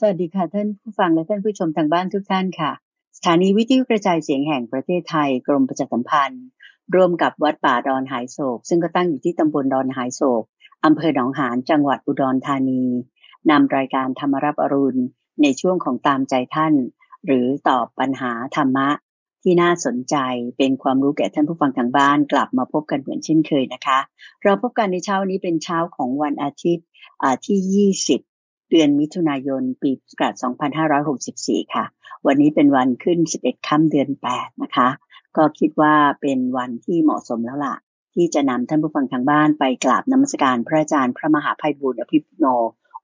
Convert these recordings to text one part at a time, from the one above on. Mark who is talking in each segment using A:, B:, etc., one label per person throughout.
A: สวัสดีค่ะท่านผู้ฟังและท่านผู้ชมทางบ้านทุกท่านค่ะ สถานีวิทยุกระจายเสียงแห่งประเทศไทยกรมประชาสัมพันธ์ ร่วมกับวัดป่าดอนหายโศก ซึ่งก็ตั้งอยู่ที่ตำบลดอนหายโศกอำเภอหนองหานจังหวัดอุดรธานีนำรายการธรรมรับอรุณ ในช่วงของตามใจท่าน หรือตอบปัญหาธรรมะ ที่น่าสนใจเป็นความรู้แก่ท่านผู้ฟังทางบ้านกลับมาพบกันเหมือนเช่นเคยนะคะ เราพบกันในเช้านี้เป็นเช้าของวันอาทิตย์ที่ 20 เดือนมิถุนายน ปีพุทธศักราช2564 ค่ะ วันนี้เป็นวันขึ้น 11 ค่ำเดือน 8 นะคะ ก็คิดว่าเป็นวันที่เหมาะสมแล้วล่ะ ที่จะนำท่านผู้ฟังทางบ้านไปกราบนมัสการพระอาจารย์พระมหาภัยบุญอภิปุโน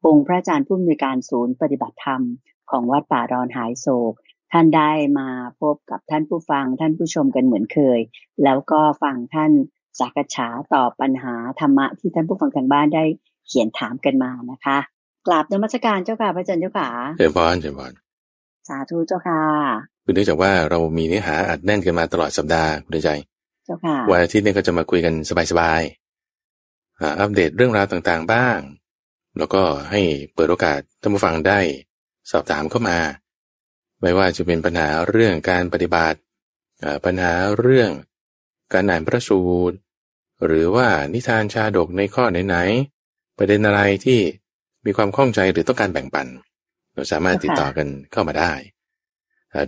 A: องค์พระอาจารย์ผู้อำนวยการศูนย์ปฏิบัติธรรม ของวัดป่าดอนหายโศก ท่านได้มาพบกับท่านผู้ฟังท่านผู้ชมกันเหมือนเคย แล้วก็ฟังท่านสักษาตอบปัญหาธรรมะที่ท่านผู้ฟังทางบ้านได้เขียนถามกันมานะคะ กราบนมัสการเจ้าค่ะพระอาจารย์เจ้าค่ะ
B: เจ้าพรเจ้าพร
A: สาธุเจ้าค่ะ
B: คือเนื่องจากว่าเรามีเนื้อหาอัดแน่นกันมาตลอดสัปดาห์คุณใจ
A: เจ้าค่ะ
B: วันอาทิตย์นี้ก็จะมาคุยกันสบายๆอัปเดตเรื่องราวต่างๆบ้าง แล้วก็ให้เปิดโอกาสท่านผู้ฟังได้สอบถามเข้ามา ไม่ว่าจะเป็นปัญหาเรื่องการปฏิบัติปัญหาเรื่องการอ่านพระสูตร หรือว่านิทานชาดกในข้อไหนๆประเด็นอะไรที่ มีความข้องใจหรือต้องการแบ่งปัน เราสามารถติดต่อกันเข้ามาได้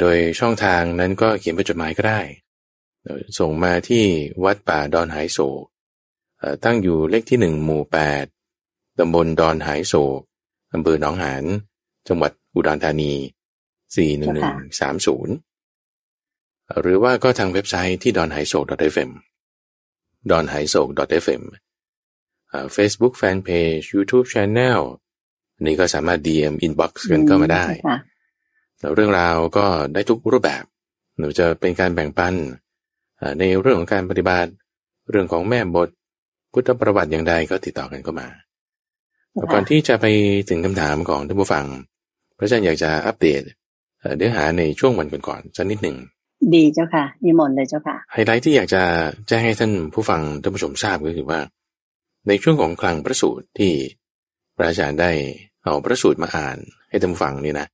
B: โดยช่องทางนั้นก็เขียนเป็นจดหมายก็ได้ ส่งมาที่วัดป่าดอนหายโศกตั้งอยู่เลขที่หนึ่งหมู่แปดตำบลดอนหายโศกอำเภอหนองหาน จังหวัดอุดรธานีสี่หนึ่งหนึ่งสามศูนย์หรือว่าก็ทางเว็บไซต์ที่ดอนหายโศก .fm ดอนหายโศก .fm Facebook Fanpage YouTube Channel นี่ก็สามารถ DM inbox กันก็มาได้แล้วเรื่องราวก็ได้ทุกรูปแบบ หนูจะเป็นการแบ่งปันในเรื่องของการปฏิบัติ เรื่องของแม่บท พุทธประวัติอย่างใดก็ติดต่อกันเข้ามาก่อนที่จะไปถึงคำถามของท่านผู้ฟัง พระอาจารย์อยากจะอัปเดตเนื้อหาในช่วงวันก่อนๆสักนิดหนึ่ง
A: ดีเจ้าค่ะนิมนต์เลยเจ้าค่ะ
B: ไฮไลท์ที่อยากจะแจ้งให้ท่านผู้ฟังท่านผู้ชมทราบก็คือว่า ในช่วงของคลังพระสูตรที่พระอาจารย์ได้ เอาพระสูตรมาอ่านให้ท่านฟังนี่นะ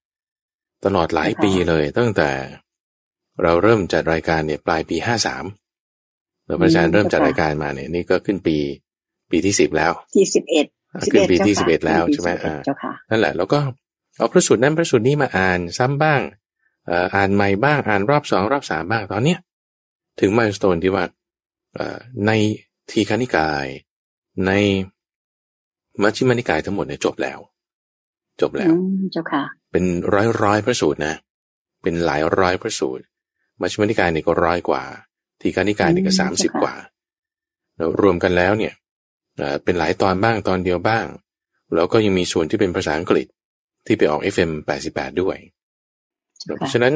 B: ตลอดหลายปีเลยตั้งแต่ เราเริ่มจัดรายการเนี่ยปลายปีห้าสามเราพระอาจารย์เริ่มจัดรายการมาเนี่ยนี่ก็ขึ้นปีปีที่สิบแล้ว
A: ที่สิบเอ็ด
B: ขึ้นปีที่สิบเอ็ดแล้วใช่ไหมอ่านั่นแหละ แล้วก็เอาพระสูตรนั้นพระสูตรนี้มาอ่านซ้ำบ้างอ่านใหม่บ้างอ่านรอบสองรอบสามบ้างตอนเนี้ยถึงมาสโตนที่ว่าในทีคณิกาย ในมัชฌิมานิกายทั้งหมดเนี่ยจบแล้ว จบแล้ว
A: เจ้าค่ะ
B: เป็นร้อยร้อยพระสูตรนะ เป็นหลายร้อยพระสูตรมัชฌิมานิกายนี่ก็ร้อยกว่า ทีฆานิกายนี่ก็สามสิบกว่า แล้วรวมกันแล้วเนี่ยเป็นหลายตอนบ้างตอนเดียวบ้าง แล้วก็ยังมีส่วนที่เป็นภาษาอังกฤษที่ไปออก FM 88 ด้วย เพราะฉะนั้น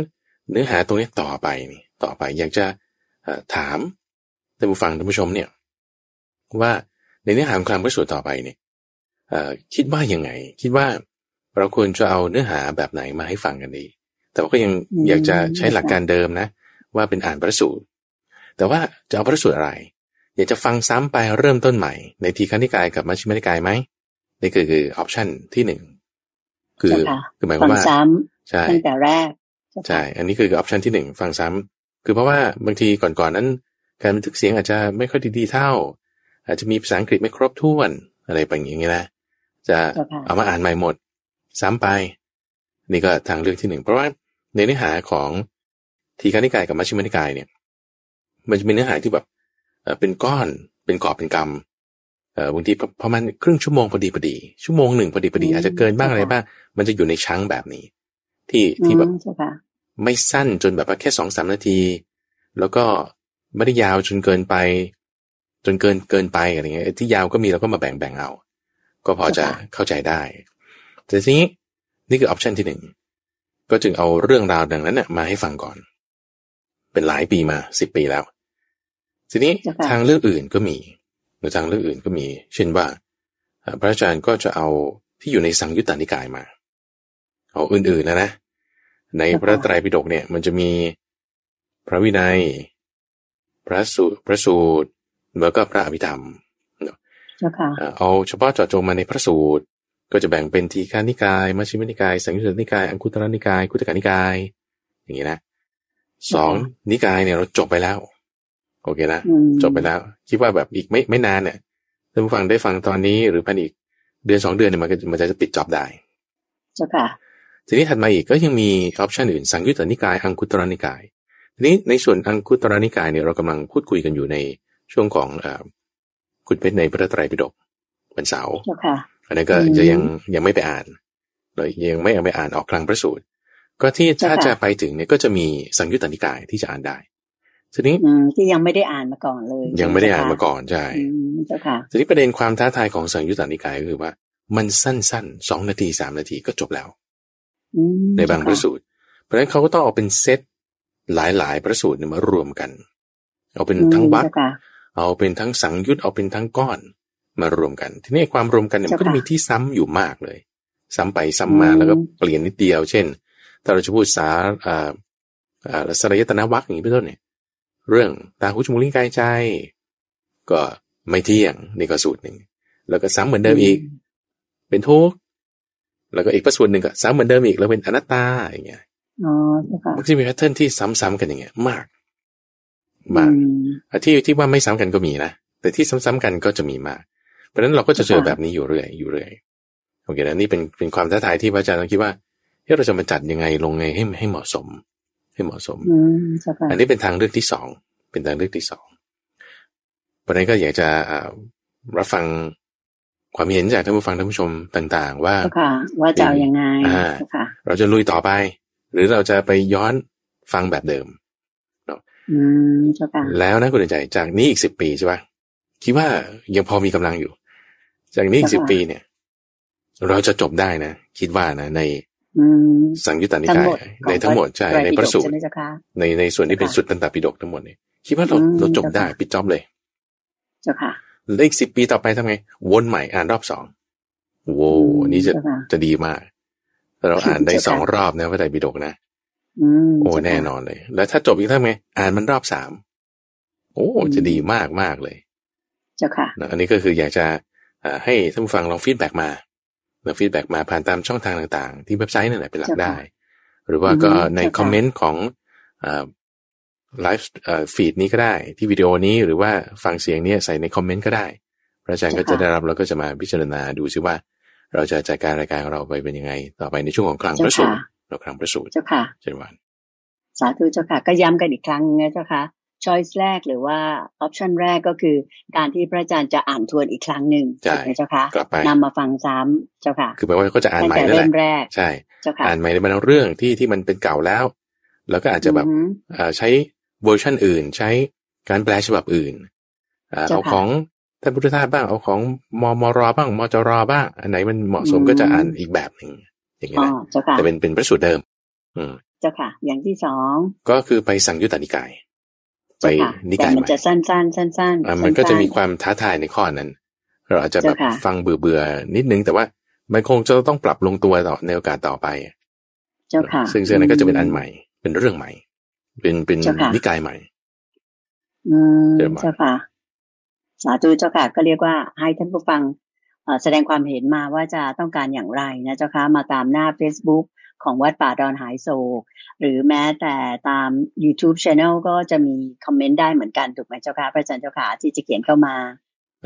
B: เนื้อหาตรงนี้ต่อไปนี่ต่อไปอยากจะถามท่านผู้ฟังท่านผู้ชมเนี่ยว่าในเนื้อหาของคำพระสูตรต่อไปเนี่ยคิดว่ายังไง คิดว่า เราควรจะเอาเนื้อหาแบบไหนมาให้ฟังกันดี แต่ว่าก็ยังอยากจะใช้หลักการเดิมนะ ว่าเป็นอ่านพระสูตร แต่ว่าจะเอาพระสูตรอะไร อยากจะฟังซ้ำไปเริ่มต้นใหม่ ในทีฆนิกายกับมัชฌิมนิกายไหมนี่คือคือ option ที่หนึ่ง
A: คือคือหมายความว่าใช่ตั้งแต่แรก
B: ใช่อันนี้คือ option ที่หนึ่งฟังซ้ำคือเพราะว่าบางทีก่อนๆนั้น การบันทึกเสียงอาจจะไม่ค่อยดีเท่า อาจจะมีภาษาอังกฤษไม่ครบถ้วนอะไรแบบนี้นะจะเอามาอ่านใหม่หมด ซ้ำไป นี่ก็ทางเลือกที่หนึ่งเพราะว่าในเนื้อหาของทีฆานิกายกับมัชฌิมานิกายเนี่ย มันจะเป็นเนื้อหาที่แบบเป็นก้อนเป็นกอบเป็นกำบางทีประมาณครึ่งชั่วโมงพอดีพอดี ชั่วโมงหนึ่งพอดีพอดี อาจจะเกินบ้างอะไรบ้าง มันจะอยู่ในชั้งแบบนี้ ที่ที่แบบไม่สั้นจนแบบว่าแค่สองสามนาที แล้วก็ไม่ได้ยาวจนเกินไป จนเกินเกินไปอะไรเงี้ยที่ยาวก็มีเราก็มาแบ่งแบ่งเอา ก็พอจะเข้าใจได้ แต่ทีนี้นี่คือออปชันที่หนึ่งก็จึงเอาเรื่องราวดังนั้นเนี่ยมาให้ฟังก่อน เป็นหลายปีมาสิบปีแล้ว ทีนี้ทางเลือกอื่นก็มีหรือทางเลือกอื่นก็มี เช่นว่า พระอาจารย์ก็จะเอาที่อยู่ในสังยุตตานิกายมา เอาอื่นๆนะนะ ในพระไตรปิฎกเนี่ย มันจะมีพระวินัย พระสูตรพระสูตรแล้วก็พระอภิธรรมเอาเฉพาะเจาะจงมาในพระสูตร ก็จะแบ่งเป็นทีฆานิกายมัชฌิมนิกาย สังยุตตนิกาย อังคุตรนิกายคุตกานิกาย อย่างนี้นะสองนิกายเนี่ยเราจบไปแล้ว โอเคนะ
A: อืม
B: จบไปแล้ว คิดว่าแบบอีกไม่ไม่นานเนี่ยท่านผู้ฟังได้ฟังตอนนี้หรือภายในอีกเดือนสองเดือนเนี่ยมันก็มันจะปิดจอบได้
A: เจ้าค่ะ
B: ทีนี้ถัดมาอีกก็ยังมีออปชันอื่นสังยุตตนิกาย อังคุตรนิกายทีนี้ในส่วนอังคุตรนิกายเนี่ยเรากำลังพูดคุยกันอยู่ในช่วงของเอ่อคุณเพชรในพระไตรปิฎกวันเสาร์
A: เจ้าค่ะ
B: อันนั้นก็
A: อืม
B: จะยังยังไม่ไปอ่านเลยยังไม่เอาไปอ่านออกคลังพระสูตร ก็ที่
A: เจ้า
B: ถ้า
A: ค่ะ
B: จะไปถึงเนี่ยก็จะมีสังยุตตนิกายที่จะอ่านได้ทีนี้
A: อืมที่ยังไม่ได้อ่านมาก่อนเลย
B: ยังไม่ได้อ่านมาก่อนใช่
A: อืมเจ้าค่ะ
B: ทีนี้ประเด็นความท้าทายของสังยุตตนิกายก็คือว่า มันสั้นๆสองนาทีสามนาทีก็จบแล้ว
A: อืม
B: ในบางพระสูตร เพราะฉะนั้นเขาก็ต้องเอาเป็นเซตหลายๆพระสูตรเนี่ยมารวมกัน เอาเป็นทั้งวัด
A: เจ้าค่ะ
B: เอาเป็นทั้งสังยุตเอาเป็นทั้งก้อนมารวมกัน ทีนี้ความรวมกันเนี่ยมันก็
A: เจ้า
B: จะ
A: ค่ะ
B: มีที่ซ้ำอยู่มากเลย ซ้ำไปซ้ำมา
A: อืม
B: แล้วก็เปลี่ยนนิดเดียว เช่น ถ้าเราจะพูดสาอ่าอ่าสลายตนะวักอย่างนี้เป็นต้นเนี่ย เรื่องตาหูจมูกลิ้นกายใจ ก็ไม่เที่ยงนี่ก็สูตรหนึ่งแล้วก็ซ้ำเหมือนเดิมอีก เป็นทุกข์แล้วก็อีกประสูตรหนึ่งก็ซ้ำเหมือนเดิมอีกแล้วเป็นอนัตตาอย่างเงี้ย
A: อ๋อเจ้าค่ะ
B: มันก็จะมีแพทเทิร์นที่ซ้ำๆกันอย่างเงี้ยมาก มาก
A: อืม
B: อะที่ที่ว่าไม่ซ้ำกันก็มีนะแต่ที่ซ้ำๆกันก็จะมีมากเพ ราะฉะนั้นเราก็จะเจอ
A: ค่ะ
B: แบบนี้อยู่เรื่อยอยู่เรื่อยโอเคนะนี่เป็นเป็นความท้าทายที่พระอาจารย์ต้องคิดว่าเฮ้ยเราจะมาจัดยังไงลงไงให้ให้เหมาะสม ให้เหมาะสม
A: อืมเจ้าค่ะ
B: อันนี้เป็นทางเลือกที่สองเป็นทางเลือกที่สองเพราะฉะนั้นก็อยากจะอ่ารับฟังความเห็นจากท่านผู้ฟังท่านผู้ชมต่าง ๆ ว่า
A: เจ้าค่ะว่าจะเอายังไง
B: อ่า
A: เจ้าค่ะ
B: เราจะลุยต่อไป หรือเราจะไปย้อนฟังแบบเดิม
A: อืมเจ้าค่ะ
B: แล้วนะคุณใจจากนี้อีกสิบปีใช่ปะคิดว่ายังพอมีกำลังอยู่ จากนี้อีกสิบ
A: ค่ะ
B: ปีเนี่ย เราจะจบได้นะ คิดว่านะ ใน
A: อืม
B: สังยุตตนิ
A: ทั้ง
B: กาย
A: หมด
B: ในทั้งหมดใช่ในพระสูต
A: ใช่
B: ร
A: ไหมเจ้าค่ะ
B: ในในส่วนที่เป็น
A: ค่ะ
B: สุดตันตปิฎกทั้งหมดเนี่ยคิดว่าเรา
A: อืม
B: เราจบได้
A: เจ้าค่ะ
B: ปิดจ็อบเลย
A: เจ้าค่ะ
B: แล้วอีกสิบปีต่อไปทำไง วนใหม่อ่านรอบสองโว้อันนี้จะ
A: เจ้าค่ะ
B: จะดีมากถ้าเราอ่านได้
A: เจ้าค่ะ
B: สองรอบนะพระไตรปิฎกนะ
A: อืม
B: โอ้
A: เจ้าค่ะ
B: แน่นอนเลย แล้วถ้าจบอีกทำไง อ่านมันรอบสามโอ้
A: อืม
B: จะดีมากมากเลย
A: เจ้าค่ะ
B: นะอันนี้ก็คืออยากจะเอ่อ ให้ท่านผู้ฟังลอง feedback มาลอง feedback มาผ่านตามช่องทางต่าง ๆ ที่เว็บไซต์นั่นแหละเป็นหลัก
A: เจ้าค่ะ
B: ได้ หรือว่าก็
A: อืม
B: ใน
A: เจ้าค่ะ
B: คอมเมนต์ของ live feed นี้ก็ได้ที่วิดีโอนี้หรือว่าฟังเสียงเนี้ใส่ในคอมเมนต์ก็ได้ พระอาจารย์ก็จะได้รับแล้วก็จะมาพิจารณาดูซิว่า เราจะจัดการรายการของเราไปเป็นยังไง ต่อไปในช่วงของคลังพระสูตรเราคลังพระสูตร
A: เจ้าค่ะ
B: เช่นวัน
A: สาธุเจ้าค่ะ ก็ย้ำกันอีกครั้งนะเจ้าค่ะ choice แรกหรือว่า option แรกก็คือ การที่พระอาจารย์จะอ่านทวนอีกครั้งหนึ่ง
B: ใช่
A: ถูกไหมเจ้าค่ะ
B: กลับไป
A: นำมาฟังซ้ำเจ้าค่ะ
B: คือแปลว่าก็จะอ่าน
A: ตั้ง
B: ใหม่
A: แต่
B: นั่นแห
A: เริ่
B: ละ
A: มแรก
B: ใช่
A: เจ้าค่ะ
B: อ่านใหม่ในบางเรื่องที่ที่มันเป็นเก่าแล้ว แล้วก็อาจจะแบบ
A: อือหือ
B: เอ่อใช้เวอร์ชันอื่น ใช้การแปลฉบับอื่นอ่า
A: เจ้า
B: เอา
A: ค่ะ
B: ของท่านพุทธทาสบ้างเอาของมมรบ้างมจรบ้างอันไหนมันเหมาะสม
A: อืม
B: ก็จะอ่านอีกแบบหนึ่งอย่างนี้
A: อ๋อ
B: นะ
A: เจ้าค่ะ
B: แต่เป็นเป็นพระสูตรเดิม อืม
A: เจ้าค่ะ อย่างที่สอง
B: ก็คือไปสังยุตตนิกาย ไป
A: เจ้าค่ะ
B: นิ
A: แต่
B: กาย
A: มั
B: ให
A: น
B: ม่
A: จะสั้นๆสั้นๆ
B: อ่ามันก็จะมี
A: สั้นๆ
B: ความท้าทายในข้อนั้น เราอาจจะแบบ
A: เจ้าค่ะ
B: ฟังเบื่อเบื่อๆนิดนึง แต่ว่ามันคงจะต้องปรับลงตัวต่อในโอกาสต่อไป
A: เจ้าค่ะ
B: ซึ่งซึ่งนั้นก็จะเป็นอันใหม่ เป็นเรื่องใหม่ เป็นเป็น
A: เจ้าค่ะ
B: นิกายใหม่
A: อืม
B: เดี๋ยวมา
A: เจ้าค่ะสาธุเจ้าค่ะ ก็เรียกว่าให้ท่านผู้ฟังเอ่อแสดงความเห็นมาว่าจะต้องการอย่างไรนะเจ้าค่ะมาตามหน้า Facebook ของวัดป่าดอนหายโศกหรือแม้แต่ตาม YouTube Channel ก็จะมีคอมเมนต์ได้เหมือนกันถูกไหมเจ้าค่ะพระอาจารย์เจ้าค่ะที่จะเขียนเข้ามา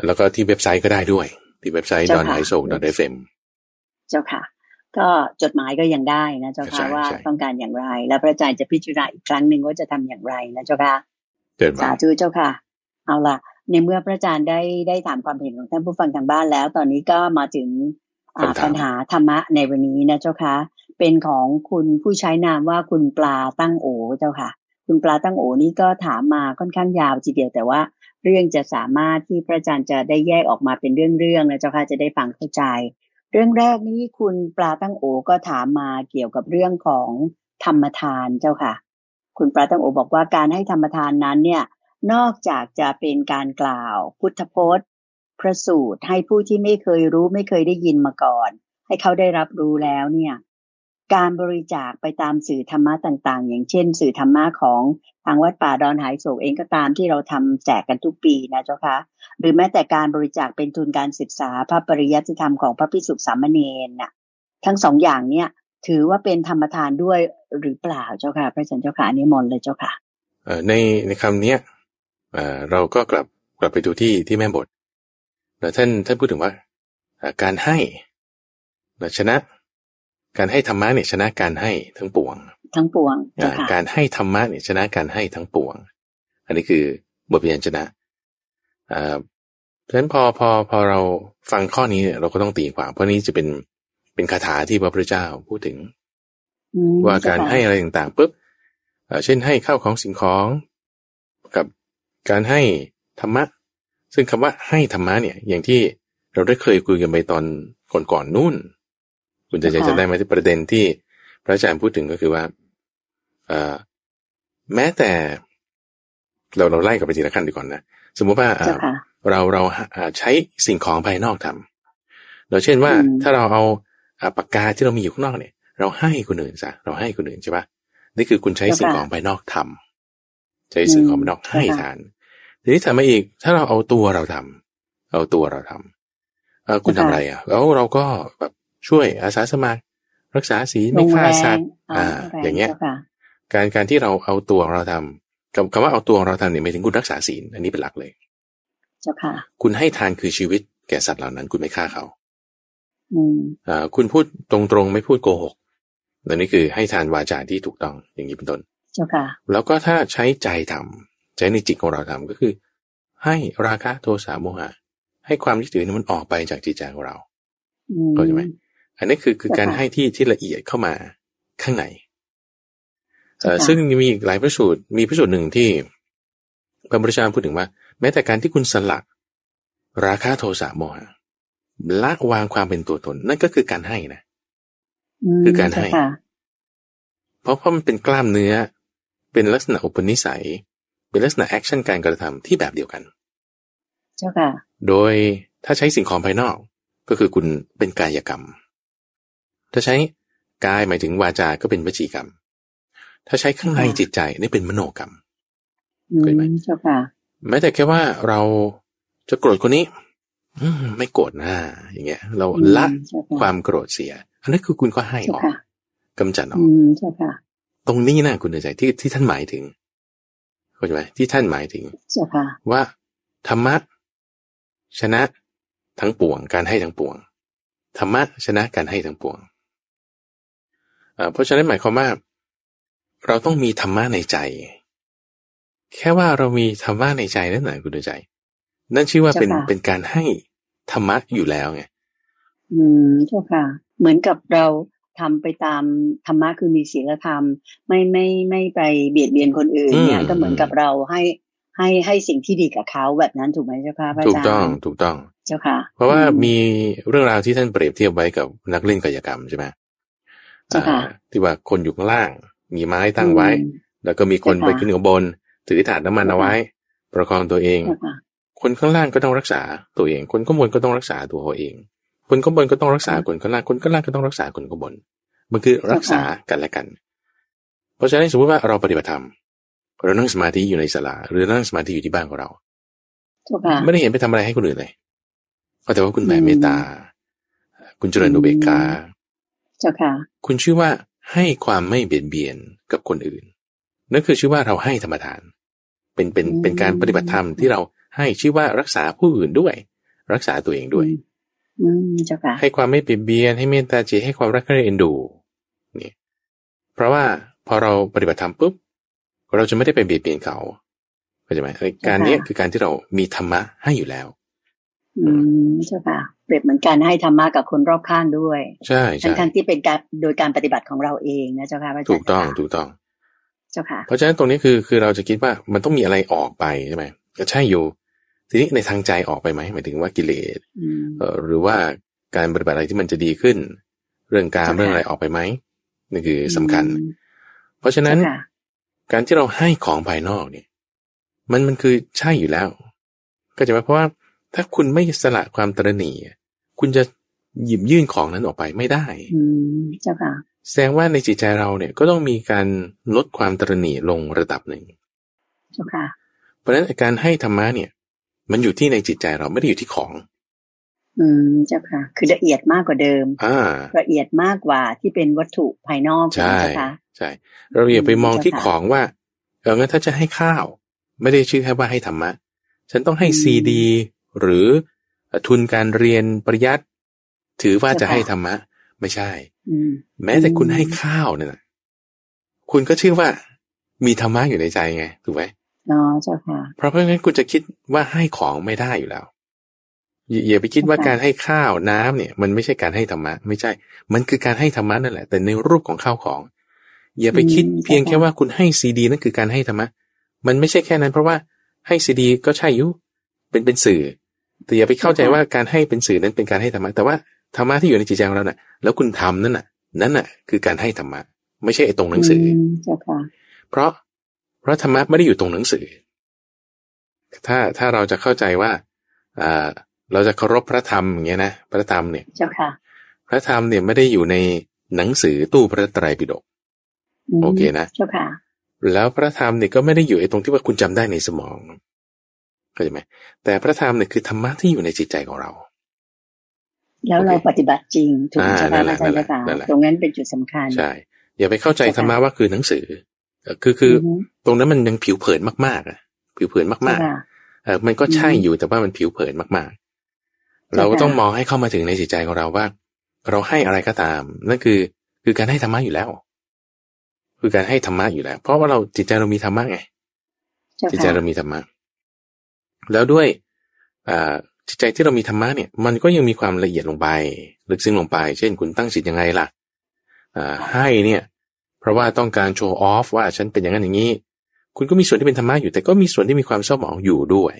B: แล้วก็ที่เว็บไซต์ก็ได้ด้วย ที่เว็บไซต์
A: เจ้า
B: ดอน
A: ค่ะ
B: ไฮโซดอนเอฟเอ็ม
A: เจ้าค่ะ ก็จดหมายก็ยังได้นะเจ้า
B: ใช่
A: ค่ะว่า
B: ใช่
A: ต้องการอย่างไร แล้วพระอาจารย์จะพิจารณาอีกครั้งหนึ่งว่าจะทำอย่างไรนะเจ้าค่ะ
B: เดิน
A: สา
B: มา
A: ธุเจ้าค่ะ เอาล่ะในเมื่อพระอาจารย์ได้ได้ถามความเห็นของท่านผู้ฟังทางบ้านแล้ว ตอนนี้ก็มาถึงอ่าปัญหาธรรมะในวันนี้นะเจ้าค่ะ เป็นของคุณผู้ใช้นามว่าคุณปลาตั้งโอเจ้าค่ะ คุณปลาตั้งโอนี่ก็ถามมาค่อนข้างยาวทีเดียวแต่ว่า เรื่องจะสามารถที่พระอาจารย์จะได้แยกออกมาเป็นเรื่องๆนะเจ้าค่ะจะได้ฟังเข้าใจ เรื่องแรกนี้คุณปลาตั้งโอก็ถามมาเกี่ยวกับเรื่องของธรรมทานเจ้าค่ะ คุณปลาตั้งโอบอกว่าการให้ธรรมทานนั้นเนี่ยนอกจากจะเป็นการกล่าว พุทธพจน์ พระสูตรให้ผู้ที่ไม่เคยรู้ไม่เคยได้ยินมาก่อน ให้เขาได้รับรู้แล้วเนี่ย การบริจาคไปตามสื่อธรรมะต่างๆ อย่างเช่น สื่อธรรมะของทางวัดป่าดอนหายโศกเองก็ตามที่เราทำแจกกันทุกปีนะเจ้าคะหรือแม้แต่การบริจาคเป็นทุนการศึกษาพระปริยัติธรรมของพระพิสุสามเณรน่ะทั้งสองอย่างเนี่ยถือว่าเป็นธรรมทานด้วยหรือเปล่าเจ้าค่ะ พระอาจารย์เจ้าค่ะอันนี้มนเลยเจ้าค่ะ
B: ในในคำเนี้ยเราก็กลับกลับไปดูที่ที่แม่บทแล้วท่านท่านพูดถึงว่าการให้ชนะ การให้ธรรมะเนี่ยชนะการให้ทั้งปวง
A: ทั้งปวง
B: การให้ธรรมะเนี่ยชนะการให้ทั้งปวง อันนี้คือบทเรียนชนะเพราะฉะนั้นพอพอพอเราฟังข้อนี้เราก็ต้องตีความเพราะนี้จะเป็นเป็นคาถาที่พระพุทธเจ้าพูดถึง ว่าการให้อะไรต่างๆปุ๊บเช่นให้ข้าวของสิ่งของ กับการให้ธรรมะ ซึ่งคำว่าให้ธรรมะเนี่ย อย่างที่เราได้เคยคุยกันไปตอนก่อนๆนู่น คุณจะจะได้ไหมที่ประเด็นที่พระอาจารย์พูดถึงก็คือว่าแม้แต่ เราเราไล่กับไปทีละขั้นดีก่อนนะสมมติว่าเราเราใช้สิ่งของภายนอกทำเราเช่นว่าถ้าเราเอาปากกาที่เรามีอยู่ข้างนอกเนี่ย เราให้คนอื่นซะเราให้คนอื่นใช่ปะนี่คือคุณใช้สิ่งของภายนอกทำใช้สิ่งของภายนอกให้ทานทีนี้ทำมาอีก ถ้าเราเอาตัวเราทำเอาตัวเราทำเออคุณทำอะไรอะแล้วเราก็แบบ ช่วยอาสาสมัคร รักษาศีลไม่ฆ่าสัตว์อ่า อย่างเงี้ย การการที่เราเอาตัวเราทำคำว่าเอาตัวเราทำเนี่ยไม่ถึงคุณรักษาศีลอันนี้เป็นหลักเลย
A: เจ้าค่ะ
B: คุณให้ทานคือชีวิตแก่สัตว์เหล่านั้น คุณไม่ฆ่าเขา
A: อืม
B: อ่าคุณพูดตรงๆไม่พูดโกหกอันนี้คือให้ทานวาจาที่ถูกต้องอย่างนี้เป็นต้น
A: เจ้าค่ะ
B: แล้วก็ถ้าใช้ใจทำใช้ในจิตของเราทำก็คือ ให้ราคะโทสะโมหะ ให้ความยึดถือนี้มันออกไปจากจิตใจของเราเข้าใจไหม อันนี้คือคือการให้ที่ที่ละเอียดเข้ามาข้างในเอ่อซึ่งมีอีกหลายพระสูตร มีพระสูตรหนึ่งที่พระพุทธเจ้าพูดถึงว่า แม้แต่การที่คุณสลักราคะโทสะโมหะละวางความเป็นตัวตน นั่นก็คือการให้นะคือการให้ เพราะเพราะมันเป็นกล้ามเนื้อ เป็นลักษณะอุปนิสัย เป็นลักษณะแอคชั่นการกระทำที่แบบเดียวกัน
A: เจ้าค่ะ
B: โดยถ้าใช้สิ่งของภายนอกก็คือคุณเป็นกายกรรม ถ้าใช้กายหมายถึงวาจา ก็เป็นวจีกรรม ถ้าใช้ข้างในจิตใจนี่เป็นมโนกรรม
A: เคยไหมเจ้าค่ะ
B: แม้แต่แค่ว่าเราจะโกรธคนนี้ อืไม่โกรธนะอย่างเงี้ย เราละความโกรธเสีย อันนั้นคือคุณก็ให้ออกกำจัดออกตรงนี้นะคุณใจที่ที่ท่านหมายถึงเข้าใจไหมที่ท่านหมายถึงว่าธรรมะชนะทั้งปวง การให้ทั้งปวงธรรมะชนะการให้ทั้งปวง เพราะฉะนั้นหมายความว่า เราต้องมีธรรมะในใจ แค่ว่าเรามีธรรมะในใจนั่นแหละคุณใจ นั่นชื่อว่าเป็นเป็นการให้ธรรมะอยู่แล้วไง
A: อืมเจ้าค่ะ เหมือนกับเราทำไปตามธรรมะคือมีศีลธรรม ไม่ไม่ไม่ไปเบียดเบียนคนอื่นเนี่ยก็เหมือนกับเราให้ให้ให้สิ่งที่ดีกับเขาแบบนั้นถูกไหมเจ้าค่ะพระอาจารย์ถู
B: กต้องถูกต้อง
A: เจ้าค่ะ
B: เพราะว่ามีเรื่องราวที่ท่านเปรียบเทียบไว้กับนักเล่นกายกรรมใช่ไหม
A: เจ้าค่ะ
B: ที่ว่าคนอยู่ข้างล่าง มีไม้ตั้งไว้ แล้วก็มีคนไปขึ้นข้างบน ถือถาดน้ำมันเอาไว้ ประคองตัวเอง คนข้างล่างก็ต้องรักษาตัวเอง คนข้างบนก็ต้องรักษาตัวเขาเอง คนข้างบนก็ต้องรักษาคนข้างล่าง คนข้างล่างก็ต้องรักษาคนข้างบน มันคือรักษากันและกัน เพราะฉะนั้นสมมติว่าเราปฏิบัติธรรมเรานั่งสมาธิอยู่ในศาลาหรือนั่งสมาธิอยู่ที่บ้านของเราไม่ได้เห็นไปทำอะไรให้คนอื่นเลยแต่ว่าคุณแผ่เมตตา คุณเจริญอุเบกขา
A: เจ้าค่ะ
B: คุณชื่อว่าให้ความไม่เบียดเบียนกับคนอื่น นั่นคือชื่อว่าเราให้ธรรมทาน เป็นเป็นเป็นการปฏิบัติธรรมที่เราให้ชื่อว่ารักษาผู้อื่นด้วย รักษาตัวเองด้วยให้ความไม่เบียดเบียนให้เมตตาจิตให้ความรักใคร่เอ็นดูนี่เพราะว่าพอเราปฏิบัติธรรมปุ๊บเราจะไม่ได้ไปเบียดเบียนเขาเข้าใจไหมการนี้คือการที่เรามีธรรมะให้อยู่แล้ว
A: อืมใช่ค่ะ เปรียบเหมือนการให้ธรรมะกับคนรอบข้างด้วย
B: ใช่ใช่
A: ทั้งที่เป็นการโดยการปฏิบัติของเราเองนะเจ้าค่ะ
B: ถูกต้องถูกต้อง
A: เจ้าค่ะ
B: เพราะฉะนั้นตรงนี้คือคือเราจะคิดว่ามันต้องมีอะไรออกไปใช่ไหมก็ใช่อยู่ ทีนี้ในทางใจออกไปไหมหมายถึงว่ากิเลสหรือว่าการปฏิบัติอะไรที่มันจะดีขึ้น เรื่องการเรื่องอะไรออกไปไหมนี่คือสำคัญ เพราะฉะนั้นการที่เราให้ของภายนอกเนี่ย มันมันคือใช่อยู่แล้ว ก็จะหมายเพราะว่าถ้าคุณไม่สละความตระหนี่ คุณจะหยิบยื่นของนั้นออกไปไม่ได้
A: อืมเจ้าค่ะ
B: แสดงว่าในจิตใจเราเนี่ยก็ต้องมีการลดความตรณีลงระดับหนึ่ง
A: เจ้าค่ะ
B: เพราะฉะนั้นการให้ธรรมะเนี่ย มันอยู่ที่ในจิตใจเราไม่ได้อยู่ที่ของ
A: อืมเจ้าค่ะ คือละเอียดมากกว่าเดิม
B: อ่า
A: ละเอียดมากกว่าที่เป็นวัตถุภายนอก
B: ใช่
A: เจ้าค่ะ
B: ใช่เราอย่าไปมองที่
A: เจ้าค่ะ
B: ของว่าเอองั้นถ้าจะให้ข้าว ไม่ได้ชื่อแค่ว่าให้ธรรมะ ฉันต้องให้
A: อืม
B: ซีดี หรือ ทุนการเรียนปริยัติถือว่าจะ
A: เจ้าค่ะ
B: ให้ธรรมะ ไม่ใช่
A: อืม
B: แม้แต่คุณ
A: อืม
B: ให้ข้าวเนี่ยนะคุณก็ชื่อว่า มีธรรมะอยู่ในใจไงถูกไหม
A: อ๋อเจ้าค่ะ
B: เพราะเพราะงั้นคุณจะคิดว่าให้ของไม่ได้อยู่แล้วอย่าอย่าไปคิดว่า
A: ค่ะ
B: การให้ข้าวน้ำเนี่ย มันไม่ใช่การให้ธรรมะ ไม่ใช่ มันคือการให้ธรรมะนั่นแหละ แต่ในรูปของข้าวของ อย่าไปคิดเพียงแค่ว่าคุณให้ซีดีนั่นคือการให้ธรรมะ มันไม่ใช่แค่นั้น เพราะว่าให้ซีดีก็ใช่อยุเป็นเป็นสื่อ แต่อย่าไปเข้าใจว่าการให้เป็นสื่อนั้นเป็นการให้ธรรมะ แต่ว่าธรรมะที่อยู่ในจิตใจของเราน่ะ แล้วคุณทำนั่นน่ะ นั่นน่ะ คือการให้ธรรมะ ไม่ใช่ไอ้ตรงหนังสืออ
A: มเจ้าค่ะ
B: เพราะเพราะธรรมะไม่ได้อยู่ตรงหนังสือ ถ้าถ้าเราจะเข้าใจว่าอ่าเราจะเคารพพระธรรมอย่างเงี้ยนะพระธรรมเนี่ย
A: เจ้าค่ะ
B: พระธรรมเนี่ยไม่ได้อยู่ในหนังสือตู้พระไตรปิฎก
A: ม
B: โอเคนะ
A: เจ้าค่ะ
B: แล้วพระธรรมเนี่ยก็ไม่ได้อยู่ไอ้ตรงที่ว่าคุณจำได้ในสมอง เข้าใจไหมแต่พระธรรมเนี่ยคือธรรมะที่อยู่ในจิตใจของเรา
A: แล้วเรา
B: โอเค
A: ปฏิบัติจริงถูกไหม
B: อ่า
A: เจ้า
B: นั่
A: ค่ะ
B: นแหละ
A: อาจารย์เจ้าค่ะ
B: นั่นแหละ
A: ตรงนั้นเป็นจุดสำคัญ
B: ใช่อย่าไปเข้าใจ
A: ใช่ค่ะ
B: ธรรมะว่าคือหนังสือเอ่อคือคืออ
A: อฮึ
B: ตรงนั้นมันยังผิวเผินมากๆอะ ผิวเผินมาก
A: เจ้าค่ะ
B: ๆเออมันก็ใช่
A: อืม
B: อยู่แต่ว่ามันผิวเผินมากๆ
A: เจ้าค่ะ
B: เราก็ต้องมองให้เข้ามาถึงในจิตใจของเราว่า เราให้อะไรก็ตามนั่นคือ คือการให้ธรรมะอยู่แล้ว คือการให้ธรรมะอยู่แล้ว เพราะว่าเราจิตใจเรามีธรรมะไง
A: เจ้า
B: จิตใจ
A: ค่ะ
B: เรามีธรรมะ แล้วด้วยอ่าจิตใจที่เรามีธรรมะเนี่ยมันก็ยังมีความละเอียดลงไป ลึกซึ้งลงไป เช่นคุณตั้งจิตยังไงล่ะอ่าให้เนี่ยเพราะว่าต้องการโชว์ออฟว่าฉันเป็นอย่างนั้นอย่างนี้ คุณก็มีส่วนที่เป็นธรรมะอยู่ แต่ก็มีส่วนที่มีความเศร้าหมองอยู่ด้วย